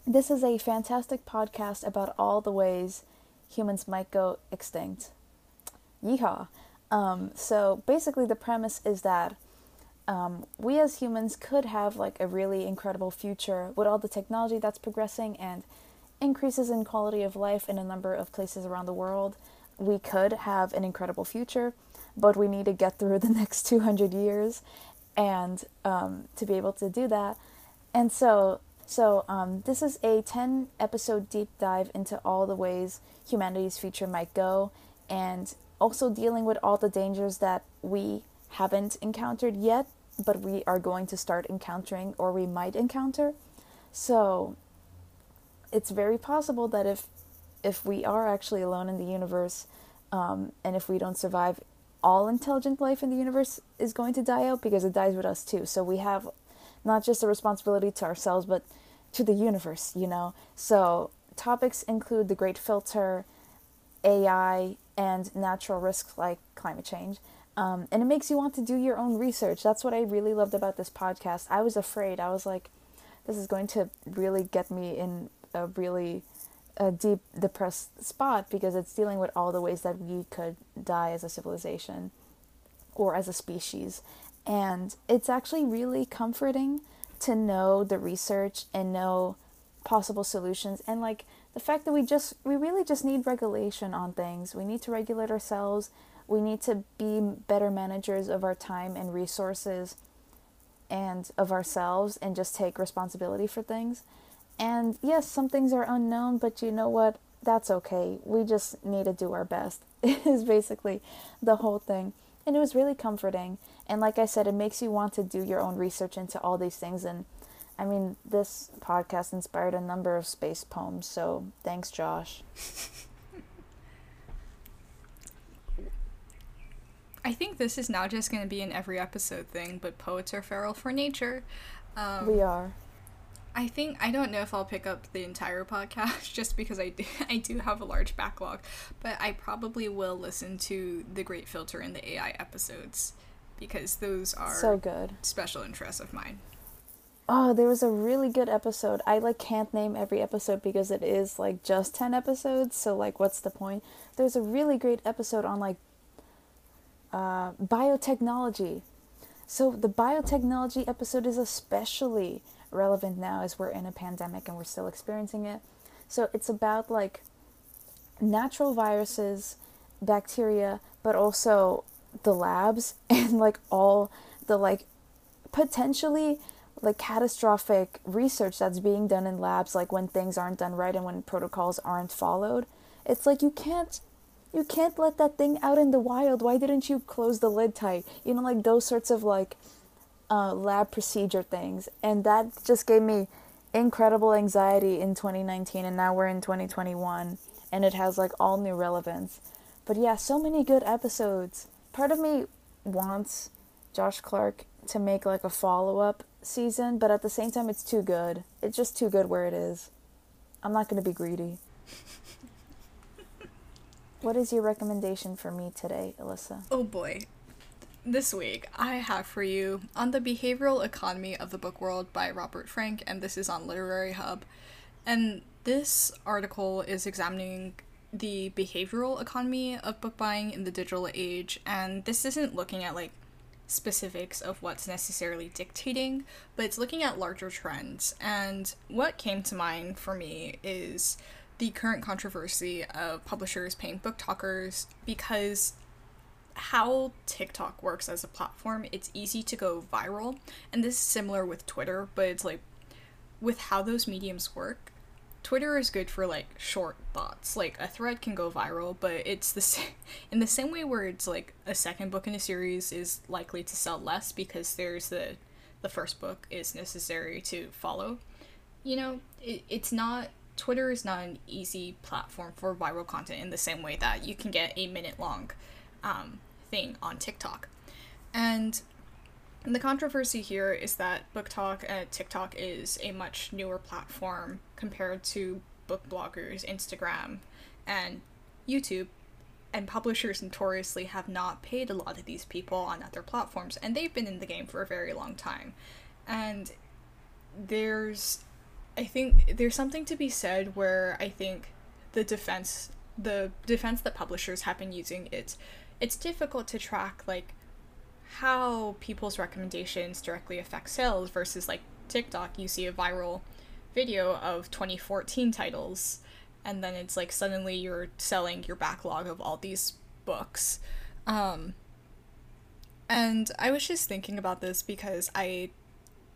this is a fantastic podcast about all the ways humans might go extinct. Yeehaw! Um, so basically, the premise is that um, we as humans could have like a really incredible future with all the technology that's progressing and increases in quality of life in a number of places around the world. We could have an incredible future, but we need to get through the *laughs* next 200 years and um, to be able to do that. And so so, um, this is a 10 episode deep dive into all the ways humanity's future might go, and also dealing with all the dangers that we haven't encountered yet, but we are going to start encountering or we might encounter. So, it's very possible that if if we are actually alone in the universe, um, and if we don't survive, all intelligent life in the universe is going to die out because it dies with us too. So we have not just a responsibility to ourselves, but to the universe, you know? So, topics include the Great Filter, AI, and natural risks like climate change. Um, and it makes you want to do your own research. That's what I really loved about this podcast. I was afraid. I was like, this is going to really get me in a really a deep depressed spot because it's dealing with all the ways that we could die as a civilization or as a species. And it's actually really comforting to know the research and know possible solutions and like the fact that we just we really just need regulation on things. We need to regulate ourselves. We need to be better managers of our time and resources and of ourselves and just take responsibility for things. And yes some things are unknown but you know what? That's okay. We just need to do our best *laughs* is basically the whole thing. And it was really comforting. And like I said, it makes you want to do your own research into all these things. And I mean, this podcast inspired a number of space poems. So thanks, Josh. *laughs* I think this is now just going to be an every episode thing, but poets are feral for nature. Um, we are. I think I don't know if I'll pick up the entire podcast *laughs* just because I do, *laughs* I do have a large backlog, but I probably will listen to the Great Filter and the AI episodes because those are so good special interests of mine. Oh, there was a really good episode. I like can't name every episode because it is like just 10 episodes, so like what's the point? There's a really great episode on like uh, biotechnology. So the biotechnology episode is especially relevant now as we're in a pandemic and we're still experiencing it. So it's about like natural viruses, bacteria, but also the labs *laughs* and like all the like potentially like catastrophic research that's being done in labs like when things aren't done right and when protocols aren't followed. It's like you can't you can't let that thing out in the wild. Why didn't you close the lid tight? You know like those sorts of like uh, lab procedure things. And that just gave me incredible anxiety in 2019 and now we're in 2021 and it has like all new relevance. But yeah so many good episodes. Part of me wants josh clark to make like a follow-up season, but at the same time, it's too good. It's just too good where it is. I'm not going to be greedy. *laughs* what is your recommendation for me today, Alyssa? Oh boy. This week, I have for you On the Behavioral Economy of the Book World by Robert Frank, and this is on Literary Hub. And this article is examining the behavioral economy of book buying in the digital age, and this isn't looking at like specifics of what's necessarily dictating, but it's looking at larger trends. And what came to mind for me is the current controversy of publishers paying BookTokers because how TikTok works as a platform, it's easy to go viral. And this is similar with Twitter, but it's like with how those mediums work, Twitter is good for like short thoughts. Like a thread can go viral, but it's the same *laughs* in the same way where it's like a second book in a series is likely to sell less because there's the the first book is necessary to follow. You know, it, it's not Twitter is not an easy platform for viral content in the same way that you can get a minute long um, thing on TikTok. And and the controversy here is that BookTok and uh, TikTok is a much newer platform compared to book bloggers, Instagram, and YouTube. And publishers notoriously have not paid a lot of these people on other platforms, and they've been in the game for a very long time. And there's, I think, there's something to be said where I think the defense, the defense that publishers have been using, it's, it's difficult to track, like, how people's recommendations directly affect sales versus like TikTok, you see a viral video of 2014 titles and then it's like suddenly you're selling your backlog of all these books. Um, and I was just thinking about this because I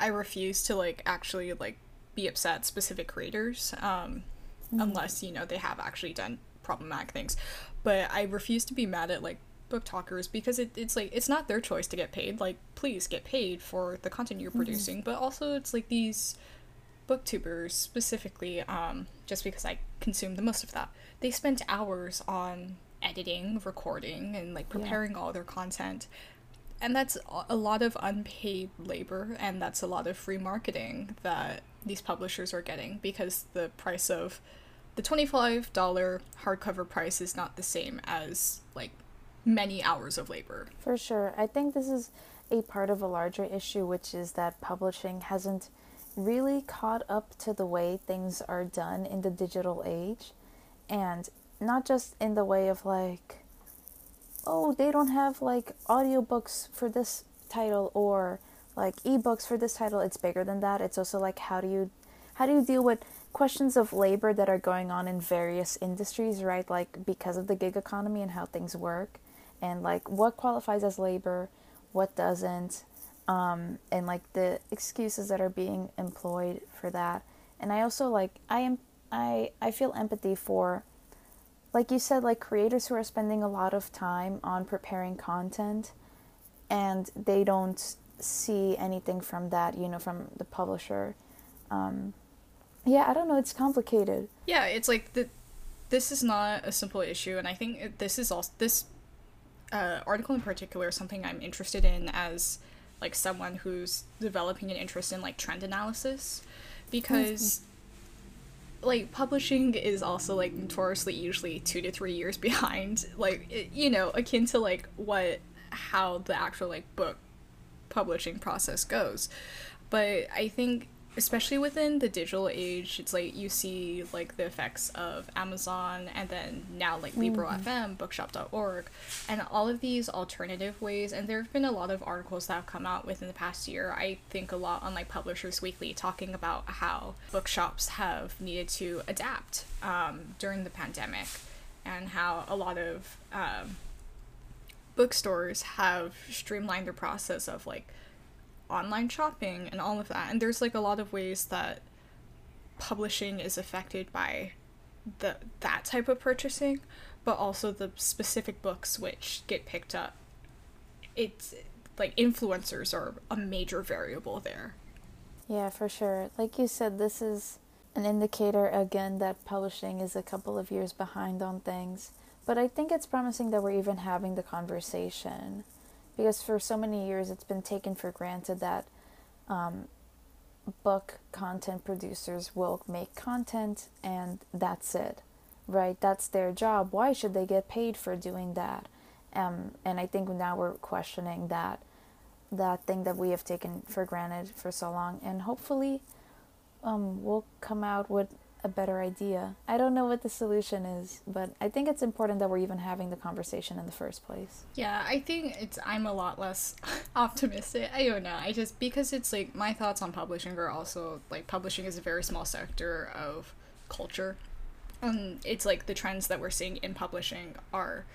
I refuse to like actually like be upset specific creators um, mm-hmm. unless you know they have actually done problematic things. But I refuse to be mad at like BookTokers because it, it's like it's not their choice to get paid like please get paid for the content you're mm-hmm. producing but also it's like these booktubers specifically um, just because i consume the most of that they spent hours on editing recording and like preparing yeah. all their content and that's a lot of unpaid labor and that's a lot of free marketing that these publishers are getting because the price of the $25 hardcover price is not the same as like many hours of labor. For sure. I think this is a part of a larger issue, which is that publishing hasn't really caught up to the way things are done in the digital age. And not just in the way of like, oh, they don't have like audiobooks for this title or like ebooks for this title. It's bigger than that. It's also like how do you how do you deal with questions of labor that are going on in various industries, right? Like because of the gig economy and how things work and like what qualifies as labor, what doesn't, um, and like the excuses that are being employed for that. And I also like I am I I feel empathy for like you said like creators who are spending a lot of time on preparing content and they don't see anything from that, you know, from the publisher. Um, yeah, I don't know, it's complicated. Yeah, it's like the this is not a simple issue and I think this is also this uh, article in particular is something I'm interested in as like someone who's developing an interest in like trend analysis because like publishing is also like notoriously usually two to three years *laughs* behind like it, you know akin to like what how the actual like book publishing process goes. But i think especially within the digital age it's like you see like the effects of amazon and then now like libro Mhm. fm bookshop.org and all of these alternative ways and there have been a lot of articles that have come out within the past year i think a lot on like publishers weekly talking about how bookshops have needed to adapt um, during the pandemic and how a lot of um, bookstores have streamlined their process of like online shopping and all of that and there's like a lot of ways that publishing is affected by the that type of purchasing but also the specific books which get picked up it's like influencers are a major variable there Yeah, for sure. Like you said, this is an indicator again that publishing is a couple of years behind on things. But I think it's promising that we're even having the conversation. Because for so many years it's been taken for granted that um, book content producers will make content and that's it, right? That's their job. Why should they get paid for doing that? Um, and I think now we're questioning that that thing that we have taken for granted for so long, and hopefully, um, we'll come out with a better idea. I don't know what the solution is, but I think it's important that we're even having the conversation in the first place. Yeah, I think it's I'm a lot less *laughs* optimistic. I don't know. I just because it's like my thoughts on publishing are also like publishing is a very small sector of culture. And it's like the trends that we're seeing in publishing are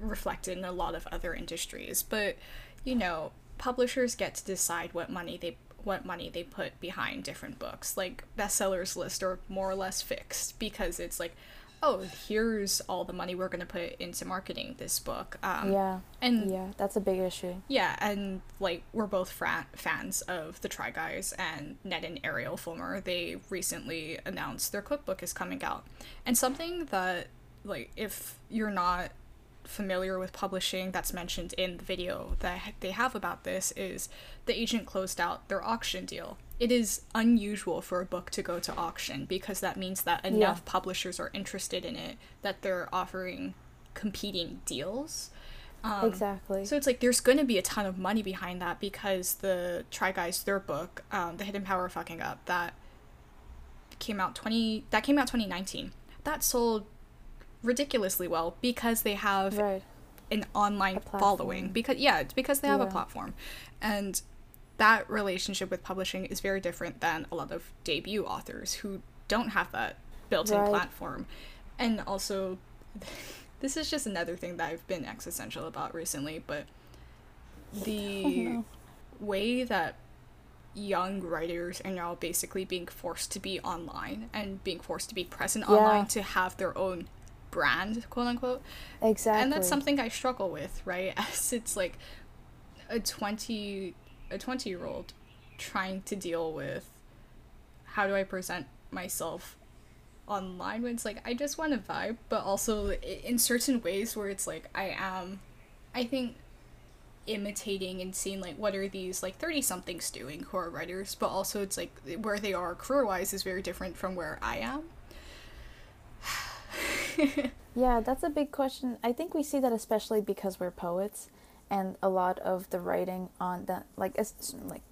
reflected in a lot of other industries. But, you know, publishers get to decide what money they what money they put behind different books. Like bestsellers list are more or less fixed because it's like, oh, here's all the money we're gonna put into marketing this book. Um, yeah, and yeah, that's a big issue. yeah, and like we're both fra- fans of the Try Guys and Ned and Ariel Fulmer. They recently announced their cookbook is coming out, and something that like if you're not familiar with publishing that's mentioned in the video that they have about this is the agent closed out their auction deal. It is unusual for a book to go to auction because that means that enough publishers are interested in it that they're offering competing deals. Um, exactly. so it's like there's going to be a ton of money behind that because the Try Guys their book, um, The Hidden Power of Fucking Up, that came out 20 that came out 2019. That sold ridiculously well because they have right. an online following because yeah, it's because they have a platform. And that relationship with publishing is very different than a lot of debut authors who don't have that built-in Right. platform. And also *laughs* this is just another thing that I've been existential about recently, but *laughs* the Oh, no. way that young writers are now basically being forced to be online and being forced to be present Yeah. online to have their own brand, quote unquote. Exactly. And that's something I struggle with, right? *laughs* As it's like a 20 a 20 year old trying to deal with how do I present myself online when it's like I just want to vibe, but also in certain ways where it's like I am I think imitating and seeing like what are these like 30 somethings doing who are writers but also it's like where they are career wise is very different from where i am *laughs* Yeah, that's a big question. I think we see that especially because we're poets, and a lot of the writing on that, like, like,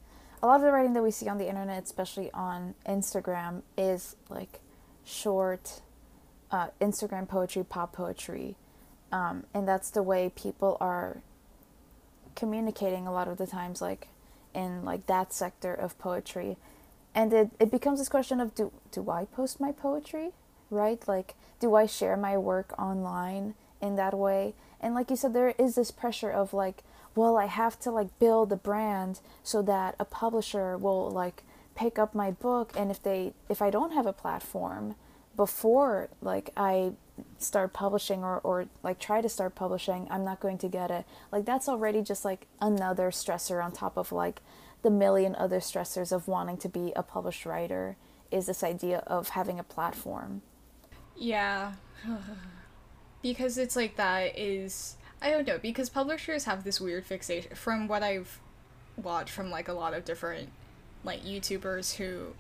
a lot of the writing that we see on the internet, especially on Instagram, is like short, uh, Instagram poetry, pop poetry, um, and that's the way people are communicating a lot of the times, like, in like that sector of poetry, and it it becomes this question of do do I post my poetry, right? Like, do I share my work online in that way? And like you said, there is this pressure of like, well, I have to like build a brand so that a publisher will like pick up my book, and if they if I don't have a platform before like I start publishing or, or like try to start publishing, I'm not going to get it. Like that's already just like another stressor on top of like the million other stressors of wanting to be a published writer is this idea of having a platform. Yeah. *laughs* because it's like that is I don't know, because publishers have this weird fixation from what I've watched from like a lot of different like YouTubers who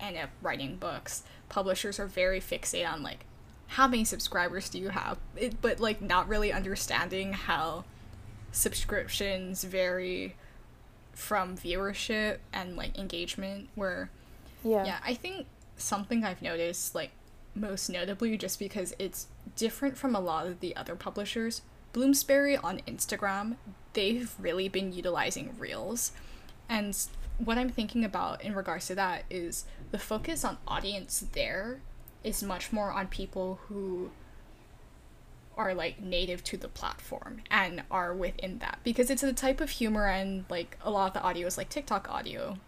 end up writing books, publishers are very fixated on like how many subscribers do you have, it, but like not really understanding how subscriptions vary from viewership and like engagement. Where Yeah. yeah, I think something I've noticed, like most notably, just because it's different from a lot of the other publishers, Bloomsbury on Instagram, they've really been utilizing Reels. And what I'm thinking about in regards to that is the focus on audience there is much more on people who are like native to the platform and are within that. Because it's the type of humor and like a lot of the audio is like TikTok audio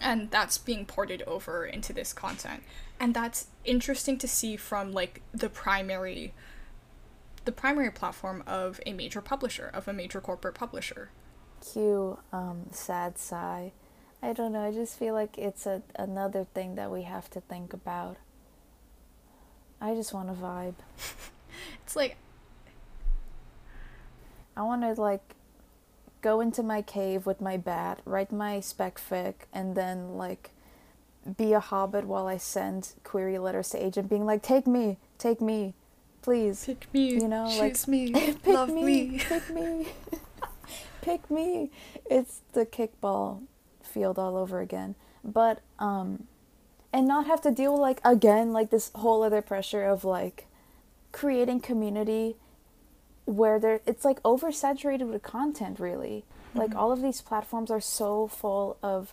and that's being ported over into this content and that's interesting to see from like the primary the primary platform of a major publisher of a major corporate publisher Cue um, sad sigh. I don't know. I just feel like it's a another thing that we have to think about. I just want to vibe. *laughs* it's like I want to like go into my cave with my bat, write my spec fic, and then like be a hobbit while I send query letters to agent, being like, "Take me, take me, please, pick me You know, like, choose me *laughs* pick love me, me. pick me, *laughs* pick me." It's the kickball field all over again, but um, and not have to deal like again like this whole other pressure of like creating community where there it's like oversaturated with content really like mm-hmm. all of these platforms are so full of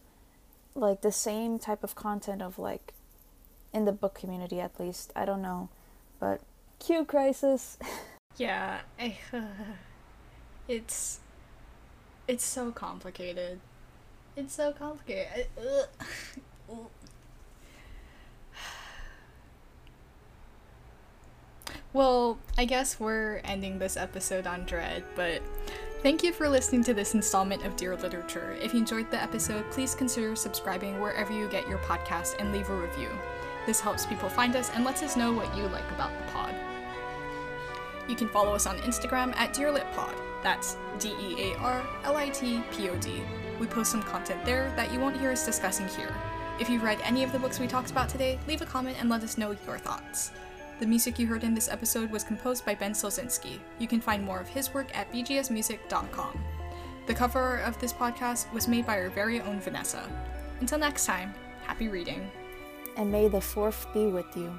like the same type of content of like in the book community at least i don't know but q crisis *laughs* Yeah, I, *laughs* it's it's so complicated. It's so complicated. *laughs* Ugh. Ugh. Well, I guess we're ending this episode on Dread, but thank you for listening to this installment of Dear Literature. If you enjoyed the episode, please consider subscribing wherever you get your podcast and leave a review. This helps people find us and lets us know what you like about the pod. You can follow us on Instagram at DearLitPod. That's D E A R L I T P O D. We post some content there that you won't hear us discussing here. If you've read any of the books we talked about today, leave a comment and let us know your thoughts. The music you heard in this episode was composed by Ben Slozinski. You can find more of his work at bgsmusic.com. The cover of this podcast was made by our very own Vanessa. Until next time, happy reading. and may the fourth be with you